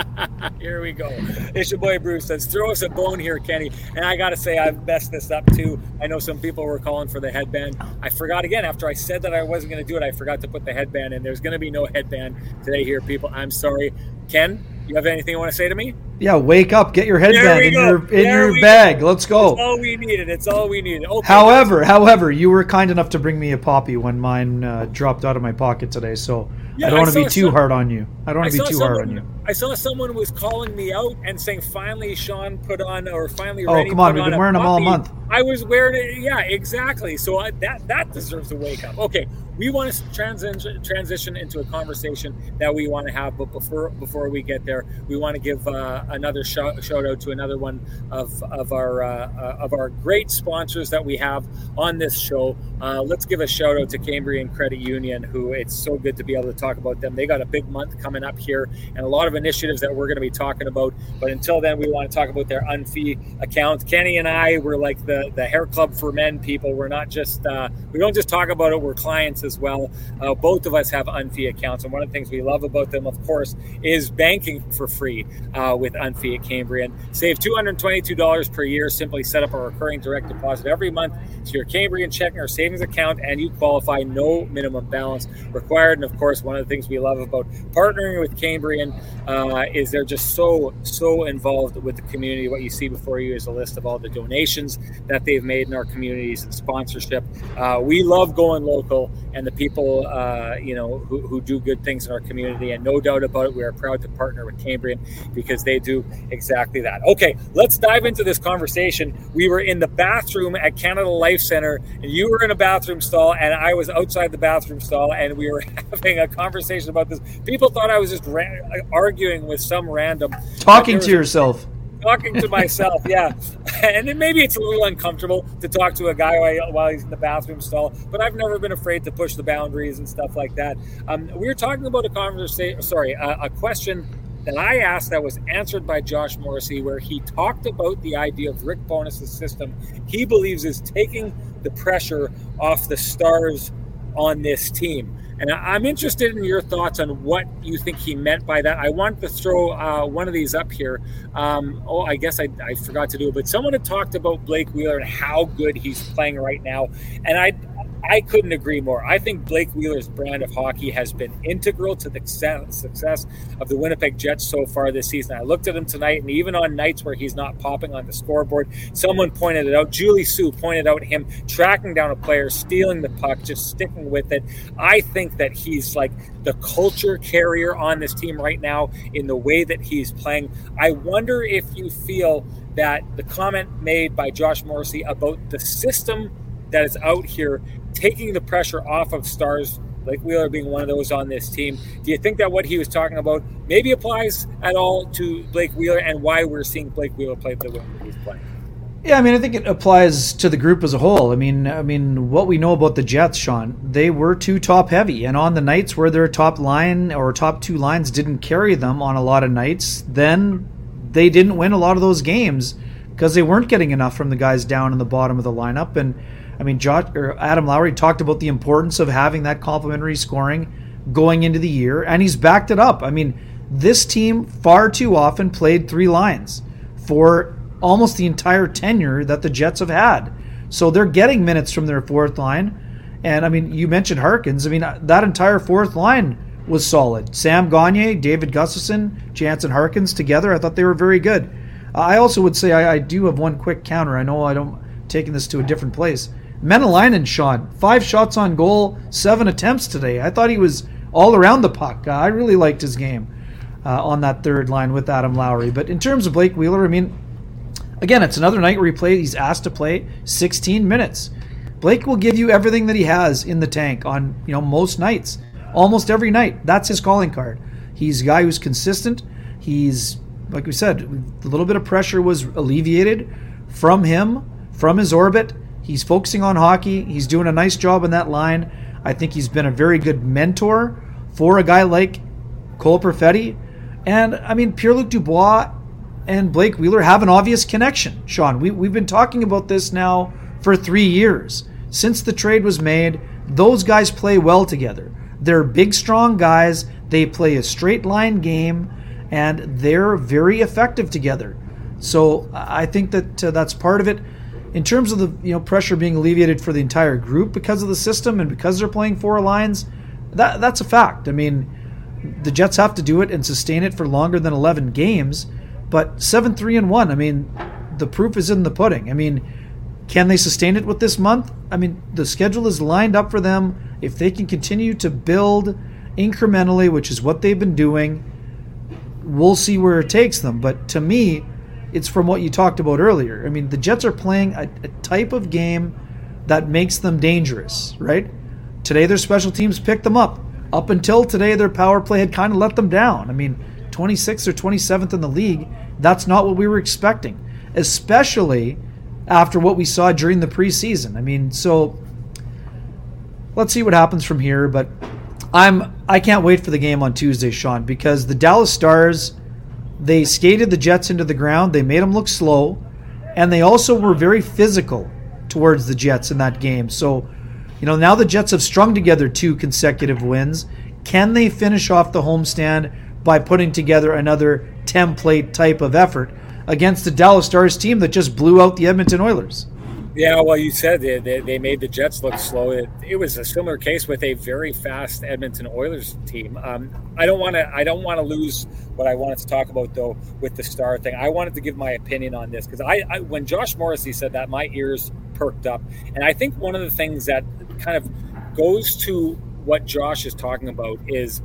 here we go. It's your boy Bruce. Let's throw us a bone here, Kenny. And I got to say, I've messed this up too. I know some people were calling for the headband. I forgot again after I said that I wasn't going to do it. I forgot to put the headband in. There's going to be no headband today here, people. I'm sorry. Ken, you have anything you want to say to me? Yeah, wake up, get your headband in your in there your bag. Go. Let's go. It's all we needed. It's all we needed. Okay. However, however, you were kind enough to bring me a poppy when mine uh, dropped out of my pocket today, so yeah, I don't want to be too some, hard on you. I don't want to be too someone, hard on you. I saw someone was calling me out and saying, "Finally, Sean put on, or finally, oh come on, we've been wearing them all month." I was wearing it. Yeah, exactly. So I, that that deserves a wake up. Okay, we want to transition transition into a conversation that we want to have, but before before we get there, we want to give uh, another shout, shout out to another one of of our uh, of our great sponsors that we have on this show. Uh, let's give a shout out to Cambrian Credit Union, who it's so good to be able to talk about them. They got a big month coming up here, and a lot of initiatives that we're going to be talking about. But until then, we want to talk about their unfee account. Kenny and I were like the the hair club for men people. We're not just uh, we don't just talk about it. We're clients as well. Uh, both of us have unfee accounts, and one of the things we love about them, of course, is banking for free uh, with unfee at Cambrian. Save $222 per year. Simply set up a recurring direct deposit every month to your Cambrian checking or savings account, and you qualify. No minimum balance required. And of course, one of the things we love about partnering with Cambrian uh, is they're just so so involved with the community. What you see before you is a list of all the donations that they've made in our communities and sponsorship. Uh, we love going local and the people, uh, you know, who, who, do good things in our community. And no doubt about it, we are proud to partner with Cambrian because they do exactly that. Okay, let's dive into this conversation. We were in the bathroom at Canada Life Center, and you were in a bathroom stall, and I was outside the bathroom stall, and we were having a conversation about this. People thought I was just ra- arguing with some random talking to yourself talking to myself, yeah. And then maybe it's a little uncomfortable to talk to a guy while, while, he's in the bathroom stall, but I've never been afraid to push the boundaries and stuff like that. Um, we were talking about a conversation, sorry, a, a question that I asked that was answered by Josh Morrissey, where he talked about the idea of Rick Bowness's system. He believes is taking the pressure off the stars on this team. And I'm interested in your thoughts on what you think he meant by that. I want to throw uh, one of these up here. Um, oh, I guess I, I, forgot to do it, but someone had talked about Blake Wheeler and how good he's playing right now. And I, I couldn't agree more. I think Blake Wheeler's brand of hockey has been integral to the success of the Winnipeg Jets so far this season. I looked at him tonight, and even on nights where he's not popping on the scoreboard, someone pointed it out. Julie Sue pointed out him tracking down a player, stealing the puck, just sticking with it. I think that he's like the culture carrier on this team right now in the way that he's playing. I wonder if you feel that the comment made by Josh Morrissey about the system that is out here taking the pressure off of stars like Wheeler being one of those on this team. Do you think that what he was talking about maybe applies at all to Blake Wheeler and why we're seeing Blake Wheeler play the way he's playing? Yeah, I mean, I think it applies to the group as a whole. I mean, I mean, what we know about the Jets, Sean, they were too top heavy, and on the nights where their top line or top two lines didn't carry them on a lot of nights, then they didn't win a lot of those games because they weren't getting enough from the guys down in the bottom of the lineup. And I mean, Josh, Adam Lowry talked about the importance of having that complementary scoring going into the year, and he's backed it up. I mean, this team far too often played three lines for almost the entire tenure that the Jets have had. So they're getting minutes from their fourth line. And I mean, you mentioned Harkins. I mean, uh, that entire fourth line was solid. Sam Gagner, David Gustafsson, Jansen Harkins together, I thought they were very good. I also would say I, I do have one quick counter. I know I don't taking this to a different place. Maenalanen, Sean, five shots on goal, seven attempts today. I thought he was all around the puck. Uh, I really liked his game uh, on that third line with Adam Lowry. But in terms of Blake Wheeler, I mean, again, it's another night where he play. He's asked to play 16 minutes. Blake will give you everything that he has in the tank on you know most nights, almost every night. That's his calling card. He's a guy who's consistent. He's like we said, a little bit of pressure was alleviated from him, from his orbit. He's focusing on hockey. He's doing a nice job in that line. I think he's been a very good mentor for a guy like Cole Perfetti. And I mean, Pierre Luc Dubois and Blake Wheeler have an obvious connection, Sean. We, we've been talking about this now for three years. Since the trade was made, those guys play well together. They're big, strong guys. They play a straight line game, and they're very effective together. So I think that uh, that's part of it. In terms of the you know pressure being alleviated for the entire group because of the system and because they're playing four lines, that that's a fact. I mean, the Jets have to do it and sustain it for longer than 11 games, but 7 3 and 1, I mean, the proof is in the pudding. I mean, can they sustain it with this month? I mean, the schedule is lined up for them. If they can continue to build incrementally, which is what they've been doing, we'll see where it takes them. But to me, it's from what you talked about earlier. I mean, the Jets are playing a, a type of game that makes them dangerous, right? Today, their special teams picked them up. Up until today, their power play had kind of let them down. I mean, 26th or 27th in the league, that's not what we were expecting, especially after what we saw during the preseason. I mean, so let's see what happens from here. But I'm I can't wait for the game on Tuesday, Sean, because the Dallas Stars they skated the Jets into the ground. They made them look slow, and they also were very physical towards the Jets in that game. So, you know, now the Jets have strung together two consecutive wins. Can they finish off the homestand by putting together another template type of effort? against the Dallas Stars team that just blew out the Edmonton Oilers. Yeah, well, you said they, they, they made the Jets look slow. It, it, was a similar case with a very fast Edmonton Oilers team. Um, I don't want to I don't want to lose what I wanted to talk about though with the star thing. I wanted to give my opinion on this because I, I when Josh Morrissey said that, my ears perked up, and I think one of the things that kind of goes to what Josh is talking about is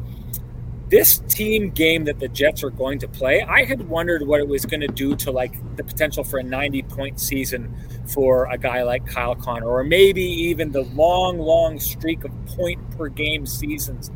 this team game that the Jets are going to play, I had wondered what it was going to do to like the potential for a 90 point season for a guy like Kyle Connor, or maybe even the long, long streak of point per game seasons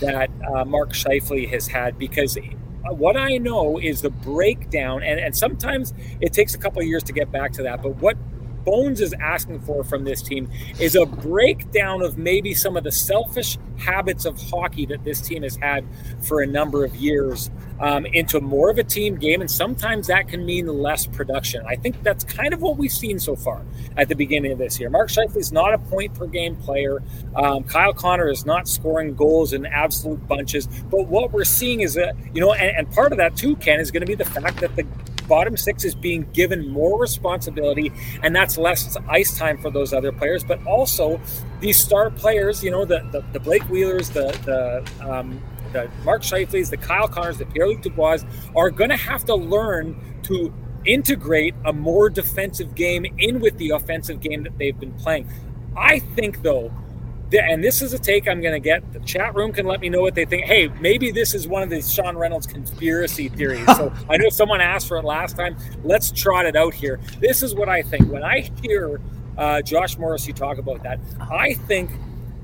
that uh, Mark Scheifele has had. Because what I know is the breakdown, and, and sometimes it takes a couple years to get back to that, but what Bowness is asking for from this team is a breakdown of maybe some of the selfish habits of hockey that this team has had for a number of years um, into more of a team game. And sometimes that can mean less production. I think that's kind of what we've seen so far at the beginning of this year. Mark Scheifele is not a point per game player. Um, Kyle Connor is not scoring goals in absolute bunches. But what we're seeing is that, you know, and, and part of that too, Ken, is going to be the fact that the bottom six is being given more responsibility, and that's less ice time for those other players. But also, these star players, you know, the the, the Blake Wheelers, the the um, the Mark Scheifeles, the Kyle Connors, the Pierre Luc Dubois are going to have to learn to integrate a more defensive game in with the offensive game that they've been playing. I think, though, and this is a take I'm going to get. The chat room can let me know what they think. Hey, maybe this is one of the Sean Reynolds conspiracy theories. so I know someone asked for it last time. Let's trot it out here. This is what I think. When I hear uh, Josh Morrissey talk about that, I think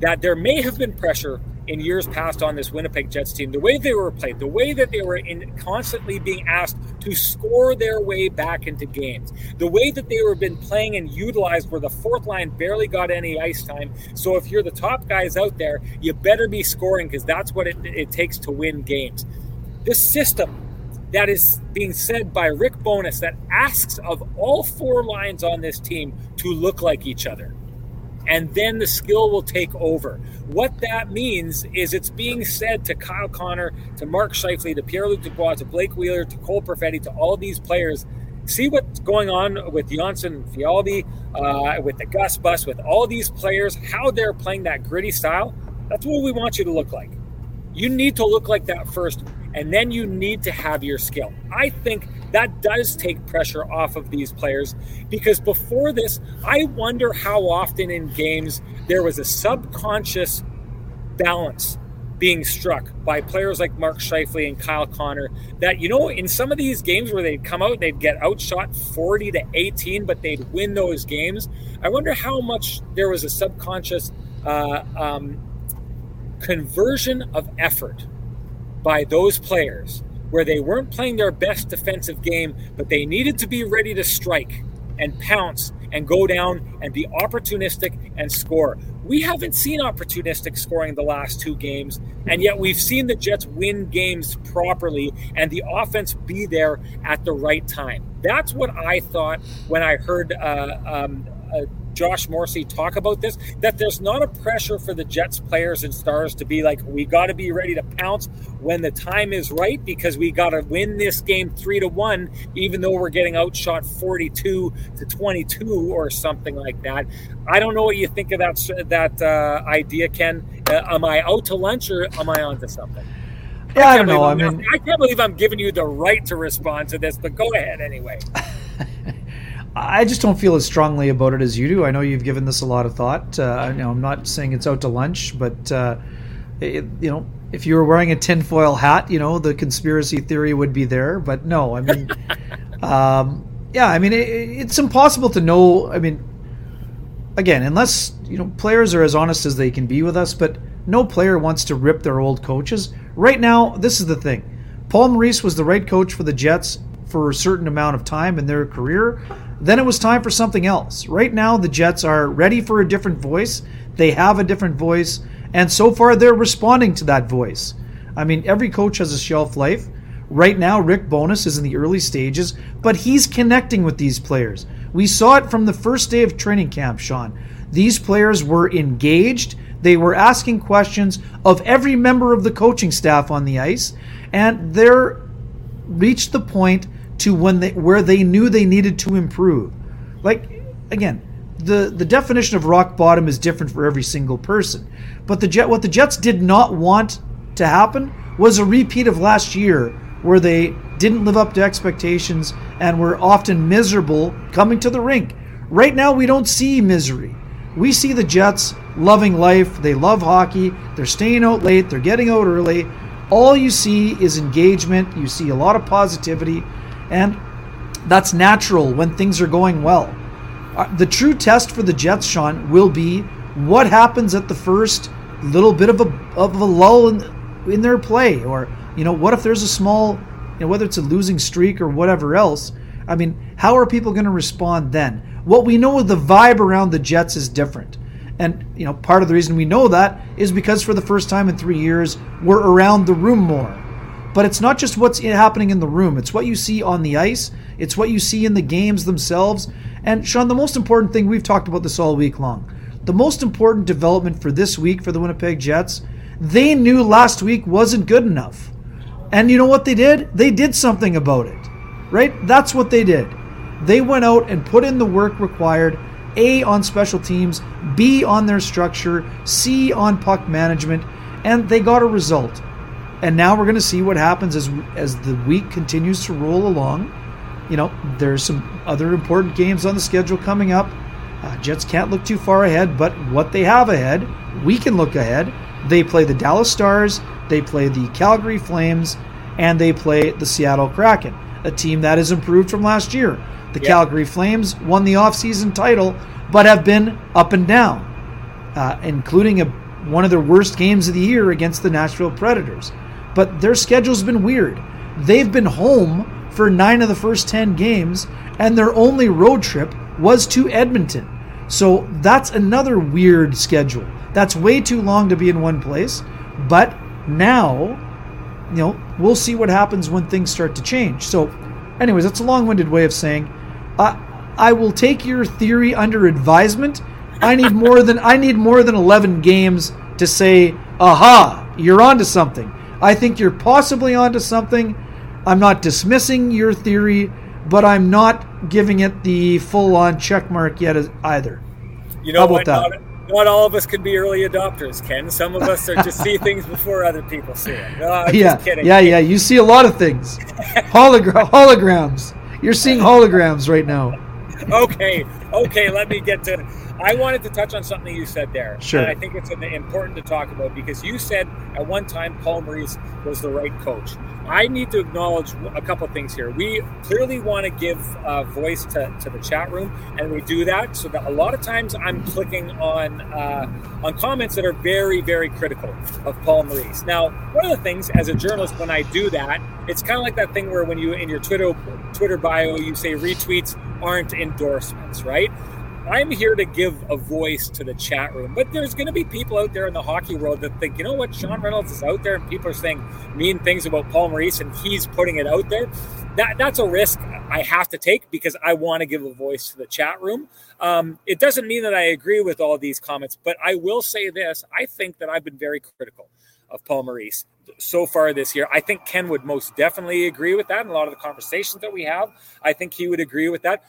that there may have been pressure in years past on this Winnipeg Jets team, the way they were played, the way that they were in constantly being asked to score their way back into games, the way that they were been playing and utilized where the fourth line barely got any ice time. So if you're the top guys out there, you better be scoring because that's what it, it takes to win games. This system that is being said by Rick Bowness that asks of all four lines on this team to look like each other and then the skill will take over. What that means is it's being said to Kyle Connor, to Mark Scheifele, to Pierre Luc Dubois, to Blake Wheeler, to Cole Perfetti, to all these players. See what's going on with Jonsson Fjallby, uh, with the Gus Bus, with all these players, how they're playing that gritty style. That's what we want you to look like. You need to look like that first and then you need to have your skill. I think that does take pressure off of these players because before this, I wonder how often in games there was a subconscious balance being struck by players like Mark Scheifele and Kyle Connor that, you know, in some of these games where they'd come out, they'd get outshot 40 to 18, but they'd win those games. I wonder how much there was a subconscious uh, um, conversion of effort by those players where they weren't playing their best defensive game, but they needed to be ready to strike and pounce and go down and be opportunistic and score. We haven't seen opportunistic scoring the last two games, and yet we've seen the Jets win games properly and the offense be there at the right time. That's what I thought when I heard uh, um, uh, Josh Morrissey talk about this that there's not a pressure for the Jets players and stars to be like, we got to be ready to pounce when the time is right because we got to win this game three to one, even though we're getting outshot 42 to 22 or something like that. I don't know what you think of that that uh, idea, Ken. Uh, am I out to lunch or am I on to something? Yeah, I, I don't know. I mean, I can't believe I'm giving you the right to respond to this, but go ahead anyway. I just don't feel as strongly about it as you do. I know you've given this a lot of thought. Uh, you know, I'm not saying it's out to lunch, but uh, it, you know, if you were wearing a tinfoil hat, you know, the conspiracy theory would be there. But no, I mean, um, yeah, I mean, it, it's impossible to know. I mean, again, unless you know, players are as honest as they can be with us, but no player wants to rip their old coaches. Right now, this is the thing. Paul Maurice was the right coach for the Jets for a certain amount of time in their career. Then it was time for something else. Right now, the Jets are ready for a different voice. They have a different voice, and so far they're responding to that voice. I mean, every coach has a shelf life. Right now, Rick Bowness is in the early stages, but he's connecting with these players. We saw it from the first day of training camp, Sean. These players were engaged. They were asking questions of every member of the coaching staff on the ice, and they're reached the point to when they where they knew they needed to improve. Like again, the the definition of rock bottom is different for every single person. But the Jet what the Jets did not want to happen was a repeat of last year where they didn't live up to expectations and were often miserable coming to the rink. Right now we don't see misery. We see the Jets loving life, they love hockey, they're staying out late, they're getting out early. All you see is engagement, you see a lot of positivity, and that's natural when things are going well. Uh, the true test for the Jets, Sean, will be what happens at the first little bit of a of a lull in, in their play, or you know, what if there's a small, you know, whether it's a losing streak or whatever else. I mean, how are people going to respond then? What we know the vibe around the Jets is different. And you know, part of the reason we know that is because for the first time in 3 years, we're around the room more. But it's not just what's happening in the room, it's what you see on the ice, it's what you see in the games themselves. And Sean, the most important thing, we've talked about this all week long. The most important development for this week for the Winnipeg Jets, they knew last week wasn't good enough. And you know what they did? They did something about it. Right? That's what they did. They went out and put in the work required A on special teams, B on their structure, C on puck management, and they got a result. And now we're going to see what happens as as the week continues to roll along. You know, there's some other important games on the schedule coming up. Uh, Jets can't look too far ahead, but what they have ahead, we can look ahead. They play the Dallas Stars, they play the Calgary Flames, and they play the Seattle Kraken, a team that has improved from last year. The yep. Calgary Flames won the offseason title, but have been up and down, uh, including a, one of their worst games of the year against the Nashville Predators but their schedule's been weird. They've been home for nine of the first 10 games, and their only road trip was to Edmonton. So that's another weird schedule. That's way too long to be in one place. But now, you know, we'll see what happens when things start to change. So, anyways, that's a long winded way of saying uh, I will take your theory under advisement. I need more than I need more than 11 games to say, aha, you're onto something. I think you're possibly onto something. I'm not dismissing your theory, but I'm not giving it the full on check mark yet either. You know what? Not, not all of us can be early adopters, Ken. Some of us are just see things before other people see it. No, yeah, yeah, yeah. You see a lot of things. Hologra- holograms. You're seeing holograms right now. Okay, okay. Let me get to. I wanted to touch on something you said there. Sure. And I think it's important to talk about because you said at one time Paul Maurice was the right coach. I need to acknowledge a couple things here. We clearly want to give a voice to, to the chat room, and we do that so that a lot of times I'm clicking on uh, on comments that are very, very critical of Paul Maurice. Now, one of the things as a journalist, when I do that, it's kind of like that thing where when you in your Twitter Twitter bio you say retweets aren't endorsements, right? I'm here to give a voice to the chat room, but there's going to be people out there in the hockey world that think, you know what, Sean Reynolds is out there and people are saying mean things about Paul Maurice and he's putting it out there. That, that's a risk I have to take because I want to give a voice to the chat room. Um, it doesn't mean that I agree with all these comments, but I will say this I think that I've been very critical of Paul Maurice so far this year. I think Ken would most definitely agree with that. In a lot of the conversations that we have, I think he would agree with that.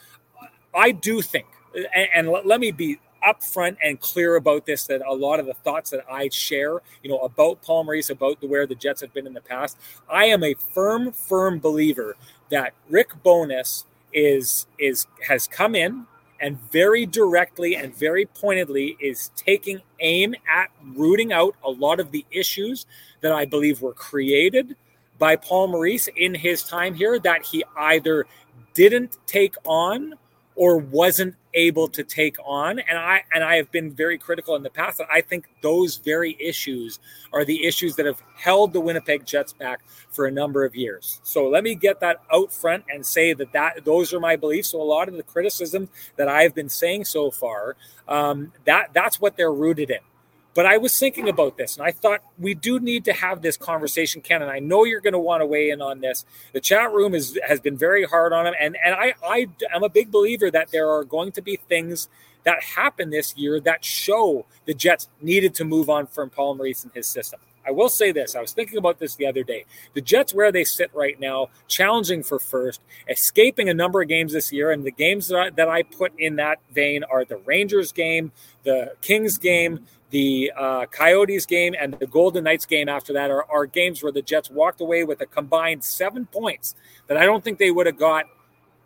I do think and, and let, let me be upfront and clear about this that a lot of the thoughts that I share, you know, about Paul Maurice, about the, where the Jets have been in the past, I am a firm, firm believer that Rick Bowness is is has come in and very directly and very pointedly is taking aim at rooting out a lot of the issues that I believe were created by Paul Maurice in his time here that he either didn't take on or wasn't able to take on. And i and i have been very critical in the past i think those very issues are the issues that have held the winnipeg jets back for a number of years. So let me get that out front and say that that those are my beliefs. So a lot of the criticism that i've been saying so far um, that that's what they're rooted in but I was thinking about this and I thought we do need to have this conversation, Ken. And I know you're going to want to weigh in on this. The chat room is, has been very hard on him. And, and I, I am a big believer that there are going to be things that happen this year that show the Jets needed to move on from Paul Maurice and his system. I will say this. I was thinking about this the other day. The Jets, where they sit right now, challenging for first, escaping a number of games this year. And the games that I, that I put in that vein are the Rangers game, the Kings game, the uh, Coyotes game and the Golden Knights game after that are, are games where the Jets walked away with a combined seven points that I don't think they would have got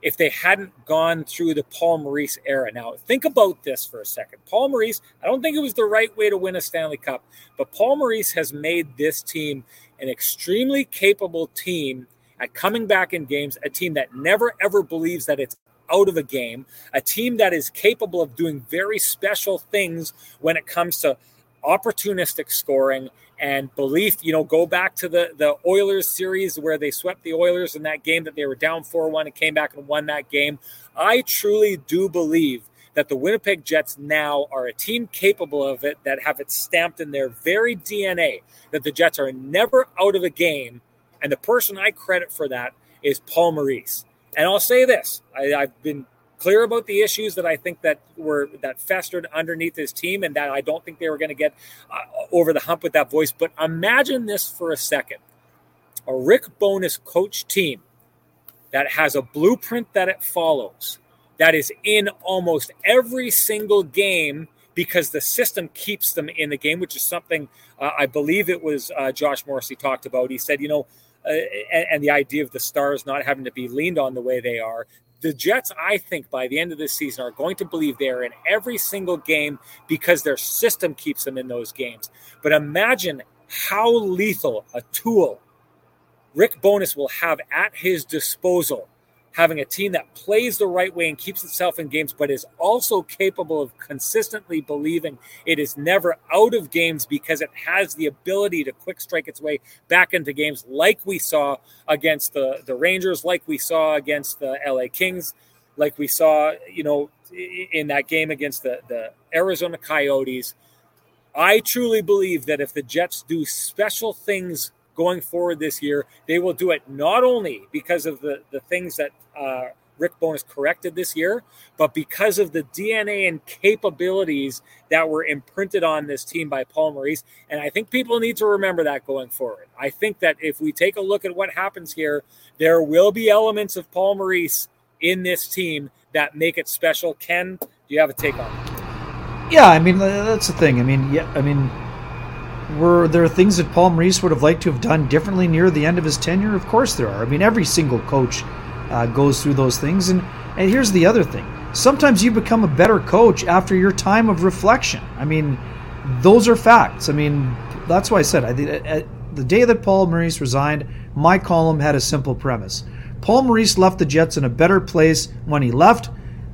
if they hadn't gone through the Paul Maurice era. Now, think about this for a second. Paul Maurice, I don't think it was the right way to win a Stanley Cup, but Paul Maurice has made this team an extremely capable team at coming back in games, a team that never ever believes that it's out of a game, a team that is capable of doing very special things when it comes to opportunistic scoring and belief. You know, go back to the the Oilers series where they swept the Oilers in that game that they were down 4 1 and came back and won that game. I truly do believe that the Winnipeg Jets now are a team capable of it, that have it stamped in their very DNA, that the Jets are never out of a game. And the person I credit for that is Paul Maurice. And I'll say this: I, I've been clear about the issues that I think that were that festered underneath his team, and that I don't think they were going to get uh, over the hump with that voice. But imagine this for a second: a Rick Bowness coach team that has a blueprint that it follows, that is in almost every single game because the system keeps them in the game, which is something uh, I believe it was uh, Josh Morrissey talked about. He said, you know uh, and, and the idea of the stars not having to be leaned on the way they are. The Jets, I think, by the end of this season, are going to believe they're in every single game because their system keeps them in those games. But imagine how lethal a tool Rick Bowness will have at his disposal having a team that plays the right way and keeps itself in games, but is also capable of consistently believing it is never out of games because it has the ability to quick strike its way back into games like we saw against the, the Rangers, like we saw against the LA Kings, like we saw, you know, in that game against the, the Arizona Coyotes. I truly believe that if the Jets do special things going forward this year. They will do it not only because of the, the things that uh, Rick Bowness corrected this year, but because of the DNA and capabilities that were imprinted on this team by Paul Maurice. And I think people need to remember that going forward. I think that if we take a look at what happens here, there will be elements of Paul Maurice in this team that make it special. Ken, do you have a take on it? Yeah, I mean that's the thing. I mean, yeah, I mean, were there things that Paul Maurice would have liked to have done differently near the end of his tenure? Of course there are. I mean, every single coach uh, goes through those things, and and here's the other thing: sometimes you become a better coach after your time of reflection. I mean, those are facts. I mean, that's why I said I, the day that Paul Maurice resigned, my column had a simple premise. Paul Maurice left the Jets in a better place when he left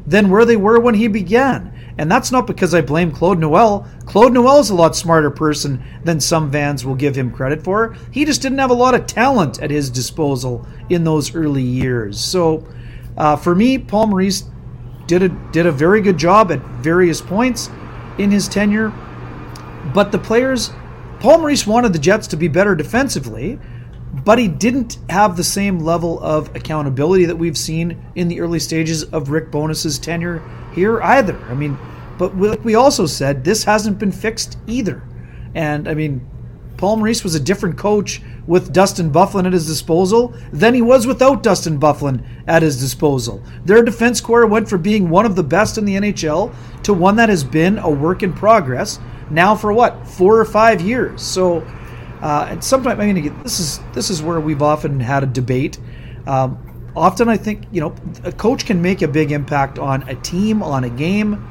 than where they were when he began. And that's not because I blame Claude Noel. Claude Noel is a lot smarter person than some fans will give him credit for. He just didn't have a lot of talent at his disposal in those early years. So, uh, for me, Paul Maurice did a did a very good job at various points in his tenure. But the players, Paul Maurice wanted the Jets to be better defensively, but he didn't have the same level of accountability that we've seen in the early stages of Rick Bowness's tenure here either. I mean, but like we also said, this hasn't been fixed either. And I mean, Paul Maurice was a different coach with Dustin Byfuglien at his disposal than he was without Dustin Byfuglien at his disposal. Their defense core went from being one of the best in the NHL to one that has been a work in progress now for what four or five years. So uh, and sometimes, I mean, this is this is where we've often had a debate. Um, often, I think you know, a coach can make a big impact on a team, on a game,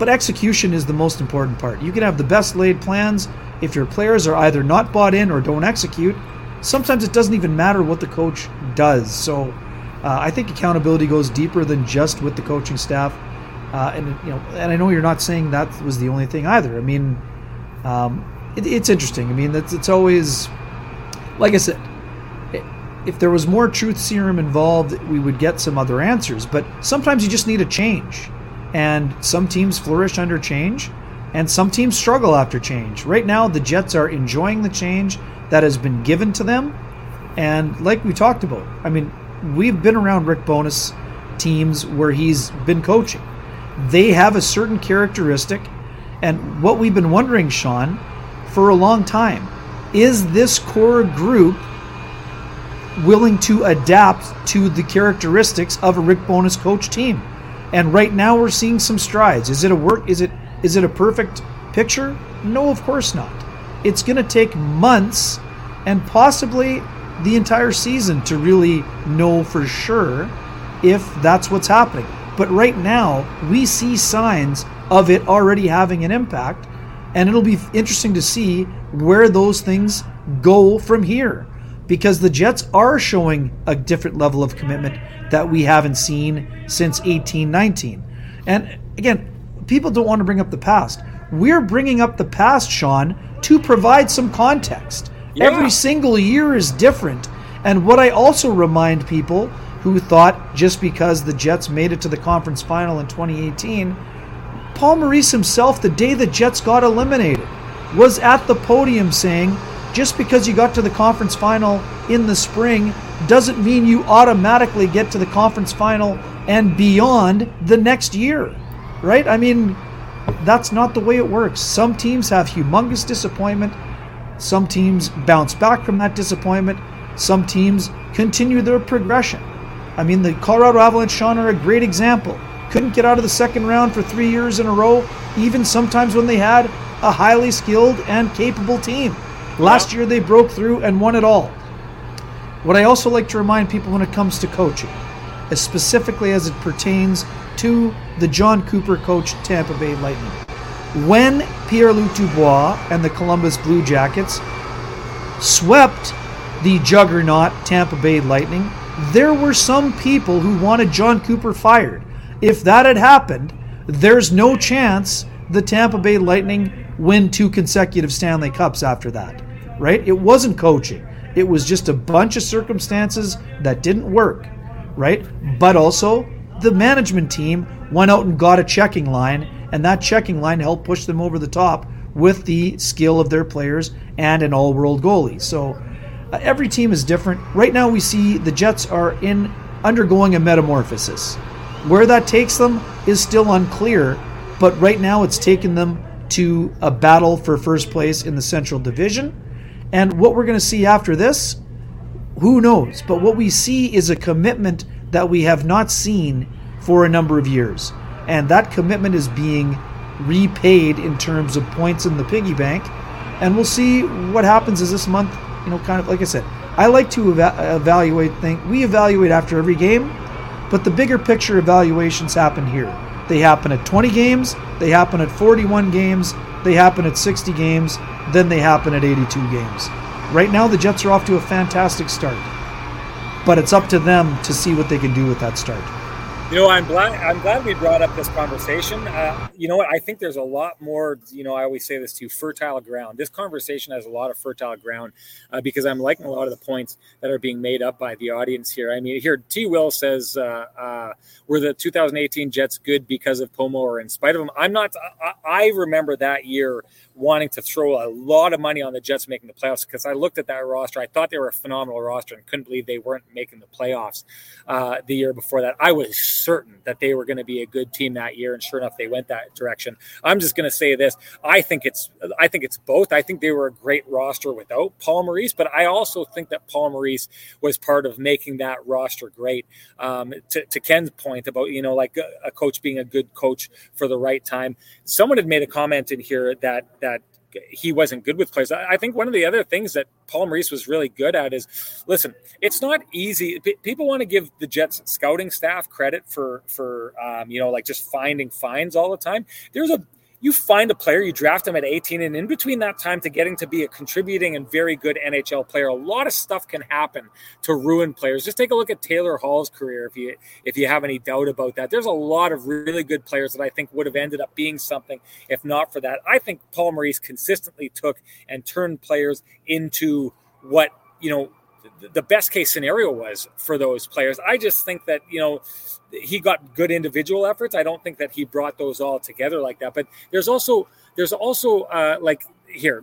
but execution is the most important part. You can have the best laid plans if your players are either not bought in or don't execute. Sometimes it doesn't even matter what the coach does. So, uh, I think accountability goes deeper than just with the coaching staff. Uh, and you know, and I know you're not saying that was the only thing either. I mean. Um, it, it's interesting. I mean, it's, it's always, like I said, if there was more truth serum involved, we would get some other answers. But sometimes you just need a change. And some teams flourish under change, and some teams struggle after change. Right now, the Jets are enjoying the change that has been given to them. And like we talked about, I mean, we've been around Rick Bowness teams where he's been coaching. They have a certain characteristic. And what we've been wondering, Sean, for a long time. Is this core group willing to adapt to the characteristics of a Rick Bowness coach team? And right now we're seeing some strides. Is it a work is it is it a perfect picture? No, of course not. It's going to take months and possibly the entire season to really know for sure if that's what's happening. But right now, we see signs of it already having an impact and it'll be interesting to see where those things go from here because the Jets are showing a different level of commitment that we haven't seen since 1819. And again, people don't want to bring up the past. We're bringing up the past, Sean, to provide some context. Yeah. Every single year is different. And what I also remind people who thought just because the Jets made it to the conference final in 2018 Paul Maurice himself, the day the Jets got eliminated, was at the podium saying, just because you got to the conference final in the spring doesn't mean you automatically get to the conference final and beyond the next year, right? I mean, that's not the way it works. Some teams have humongous disappointment. Some teams bounce back from that disappointment. Some teams continue their progression. I mean, the Colorado Avalanche, Sean, are a great example couldn't get out of the second round for three years in a row, even sometimes when they had a highly skilled and capable team. Last year they broke through and won it all. What I also like to remind people when it comes to coaching, as specifically as it pertains to the Jon Cooper coach Tampa Bay Lightning. When Pierre Luc Dubois and the Columbus Blue Jackets swept the juggernaut Tampa Bay Lightning, there were some people who wanted Jon Cooper fired. If that had happened, there's no chance the Tampa Bay Lightning win two consecutive Stanley Cups after that, right? It wasn't coaching. It was just a bunch of circumstances that didn't work, right? But also, the management team went out and got a checking line, and that checking line helped push them over the top with the skill of their players and an all world goalie. So uh, every team is different. Right now, we see the Jets are in undergoing a metamorphosis. Where that takes them is still unclear, but right now it's taken them to a battle for first place in the Central Division. And what we're going to see after this, who knows? But what we see is a commitment that we have not seen for a number of years. And that commitment is being repaid in terms of points in the piggy bank, and we'll see what happens as this month. You know, kind of like I said, I like to eva- evaluate things. We evaluate after every game, but the bigger picture evaluations happen here. They happen at 20 games, they happen at 41 games, they happen at 60 games, then they happen at 82 games. Right now, the Jets are off to a fantastic start, but it's up to them to see what they can do with that start. You know, I'm glad. I'm glad we brought up this conversation. Uh, you know what? I think there's a lot more. You know, I always say this to fertile ground. This conversation has a lot of fertile ground uh, because I'm liking a lot of the points that are being made up by the audience here. I mean, here T. Will says, uh, uh "Were the 2018 Jets good because of Pomo or in spite of him?" I'm not. I, I remember that year wanting to throw a lot of money on the Jets making the playoffs because I looked at that roster. I thought they were a phenomenal roster and couldn't believe they weren't making the playoffs uh, the year before that. I was certain that they were going to be a good team that year, and sure enough, they went that direction. I'm just going to say this: I think it's I think it's both. I think they were a great roster without Paul Maurice, but I also think that Paul Maurice was part of making that roster great. Um, to, to, Ken's point about you know like a, a coach being a good coach for the right time. Someone had made a comment in here that that he wasn't good with players. I think one of the other things that Paul Maurice was really good at is, listen, it's not easy. P- people want to give the Jets scouting staff credit for for um, you know like just finding finds all the time. There's a you find a player, you draft him at 18, and in between that time to getting to be a contributing and very good NHL player, a lot of stuff can happen to ruin players. Just take a look at Taylor Hall's career if you if you have any doubt about that. There's a lot of really good players that I think would have ended up being something if not for that. I think Paul Maurice consistently took and turned players into what you know the best case scenario was for those players. I just think that you know he got good individual efforts. I don't think that he brought those all together like that. But there's also there's also uh, like here.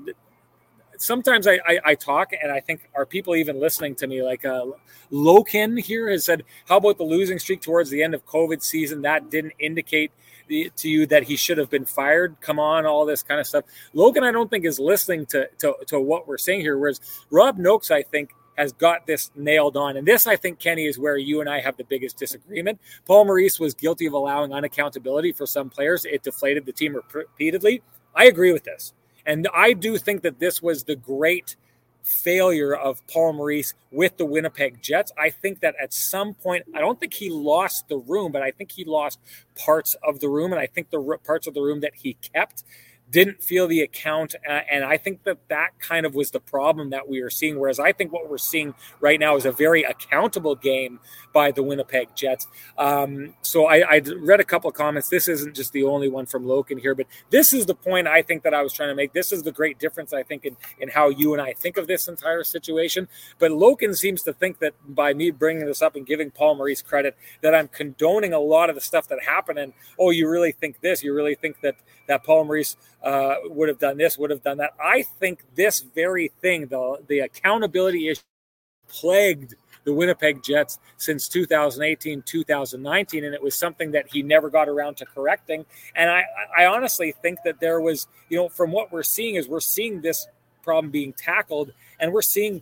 Sometimes I, I, I, talk and I think are people even listening to me? Like uh, Loken here has said, "How about the losing streak towards the end of COVID season? That didn't indicate." to you that he should have been fired. Come on, all this kind of stuff. Logan, I don't think is listening to to, to what we're saying here. Whereas Rob Noakes, I think, has got this nailed on. And this, I think, Kenny, is where you and I have the biggest disagreement. Paul Maurice was guilty of allowing unaccountability for some players. It deflated the team repeatedly. I agree with this. And I do think that this was the great failure of Paul Maurice with the Winnipeg Jets. I think that at some point, I don't think he lost the room, but I think he lost parts of the room. And I think the parts of the room that he kept didn't feel the account. And I think that that kind of was the problem that we were seeing. Whereas I think what we're seeing right now is a very accountable game by the Winnipeg Jets. Um, so I, I, read a couple of comments. This isn't just the only one from Loken here, but this is the point I think that I was trying to make. This is the great difference, I think, in, in how you and I think of this entire situation. But Loken seems to think that by me bringing this up and giving Paul Maurice credit, that I'm condoning a lot of the stuff that happened. And, oh, you really think this? You really think that, that Paul Maurice uh, would have done this, would have done that. I think this very thing, the the accountability issue, plagued the Winnipeg Jets since 2018, 2019, and it was something that he never got around to correcting. And I, I honestly think that there was, you know, from what we're seeing is we're seeing this problem being tackled, and we're seeing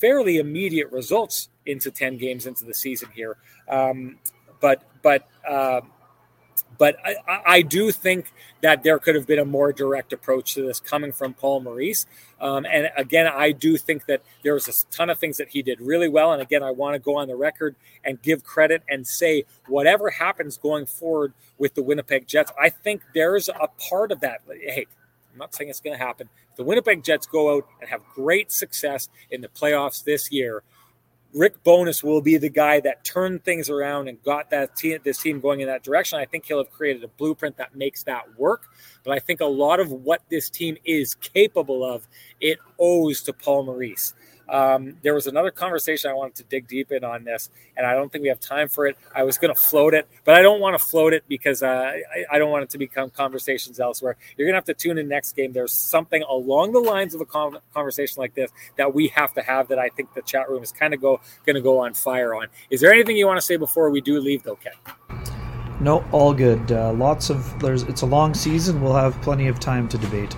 fairly immediate results into 10 games into the season here. Um, but but uh, but I, I, do think that there could have been a more direct approach to this coming from Paul Maurice. Um, and again, I do think that there was a ton of things that he did really well. And again, I want to go on the record and give credit and say whatever happens going forward with the Winnipeg Jets, I think there's a part of that. Hey, I'm not saying it's going to happen. If the Winnipeg Jets go out and have great success in the playoffs this year, Rick Bowness will be the guy that turned things around and got that team, this team going in that direction. I think he'll have created a blueprint that makes that work. But I think a lot of what this team is capable of, it owes to Paul Maurice. Um, there was another conversation I wanted to dig deep in on this, and I don't think we have time for it. I was going to float it, but I don't want to float it because uh, I, I, don't want it to become conversations elsewhere. You're going to have to tune in next game. There's something along the lines of a conversation like this that we have to have that I think the chat room is kind of go going to go on fire on. Is there anything you want to say before we do leave, though, Ken? No, all good. Uh, lots of there's. It's a long season. We'll have plenty of time to debate.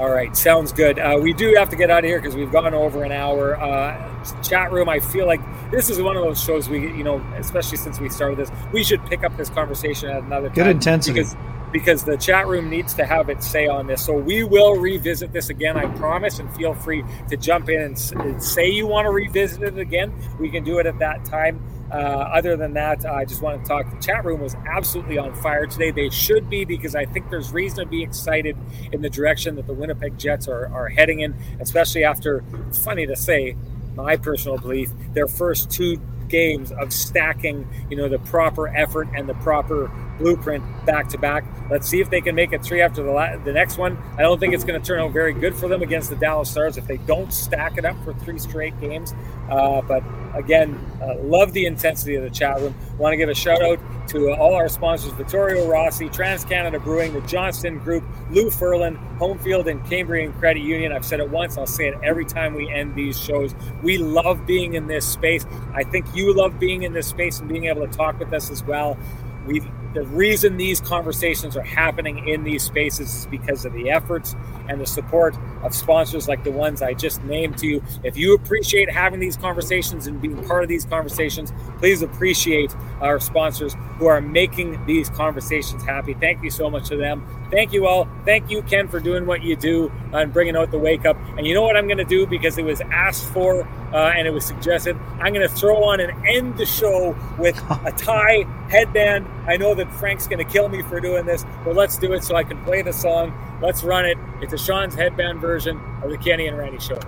All right, sounds good. Uh, we do have to get out of here because we've gone over an hour. Uh, chat room, I feel like this is one of those shows we, you know, especially since we started this, we should pick up this conversation at another good time. intensity. Because, because the chat room needs to have its say on this. So we will revisit this again, I promise, and feel free to jump in and, and say you want to revisit it again. We can do it at that time. Uh, other than that, I just want to talk. The chat room was absolutely on fire today. They should be because I think there's reason to be excited in the direction that the Winnipeg Jets are, are heading in, especially after, funny to say, my personal belief, their first two games of stacking, you know, the proper effort and the proper blueprint back to back. Let's see if they can make it three after the la- the next one. I don't think it's going to turn out very good for them against the Dallas Stars if they don't stack it up for three straight games. Uh, but again, uh, love the intensity of the chat room. Want to give a shout out to all our sponsors: Vittorio Rossi, Trans Canada Brewing, the Johnston Group, Lou Ferlin, Homefield, and Cambrian Credit Union. I've said it once; I'll say it every time we end these shows. We love being in this space. I think you love being in this space and being able to talk with us as well. We've the reason these conversations are happening in these spaces is because of the efforts and the support of sponsors like the ones I just named to you. If you appreciate having these conversations and being part of these conversations, please appreciate our sponsors who are making these conversations happy. Thank you so much to them. Thank you all. Thank you, Ken, for doing what you do and bringing out the wake up. And you know what I'm going to do because it was asked for uh, and it was suggested. I'm going to throw on and end the show with a tie headband. I know that Frank's going to kill me for doing this, but let's do it so I can play the song. Let's run it. It's a Sean's headband version of the Kenny and Randy show.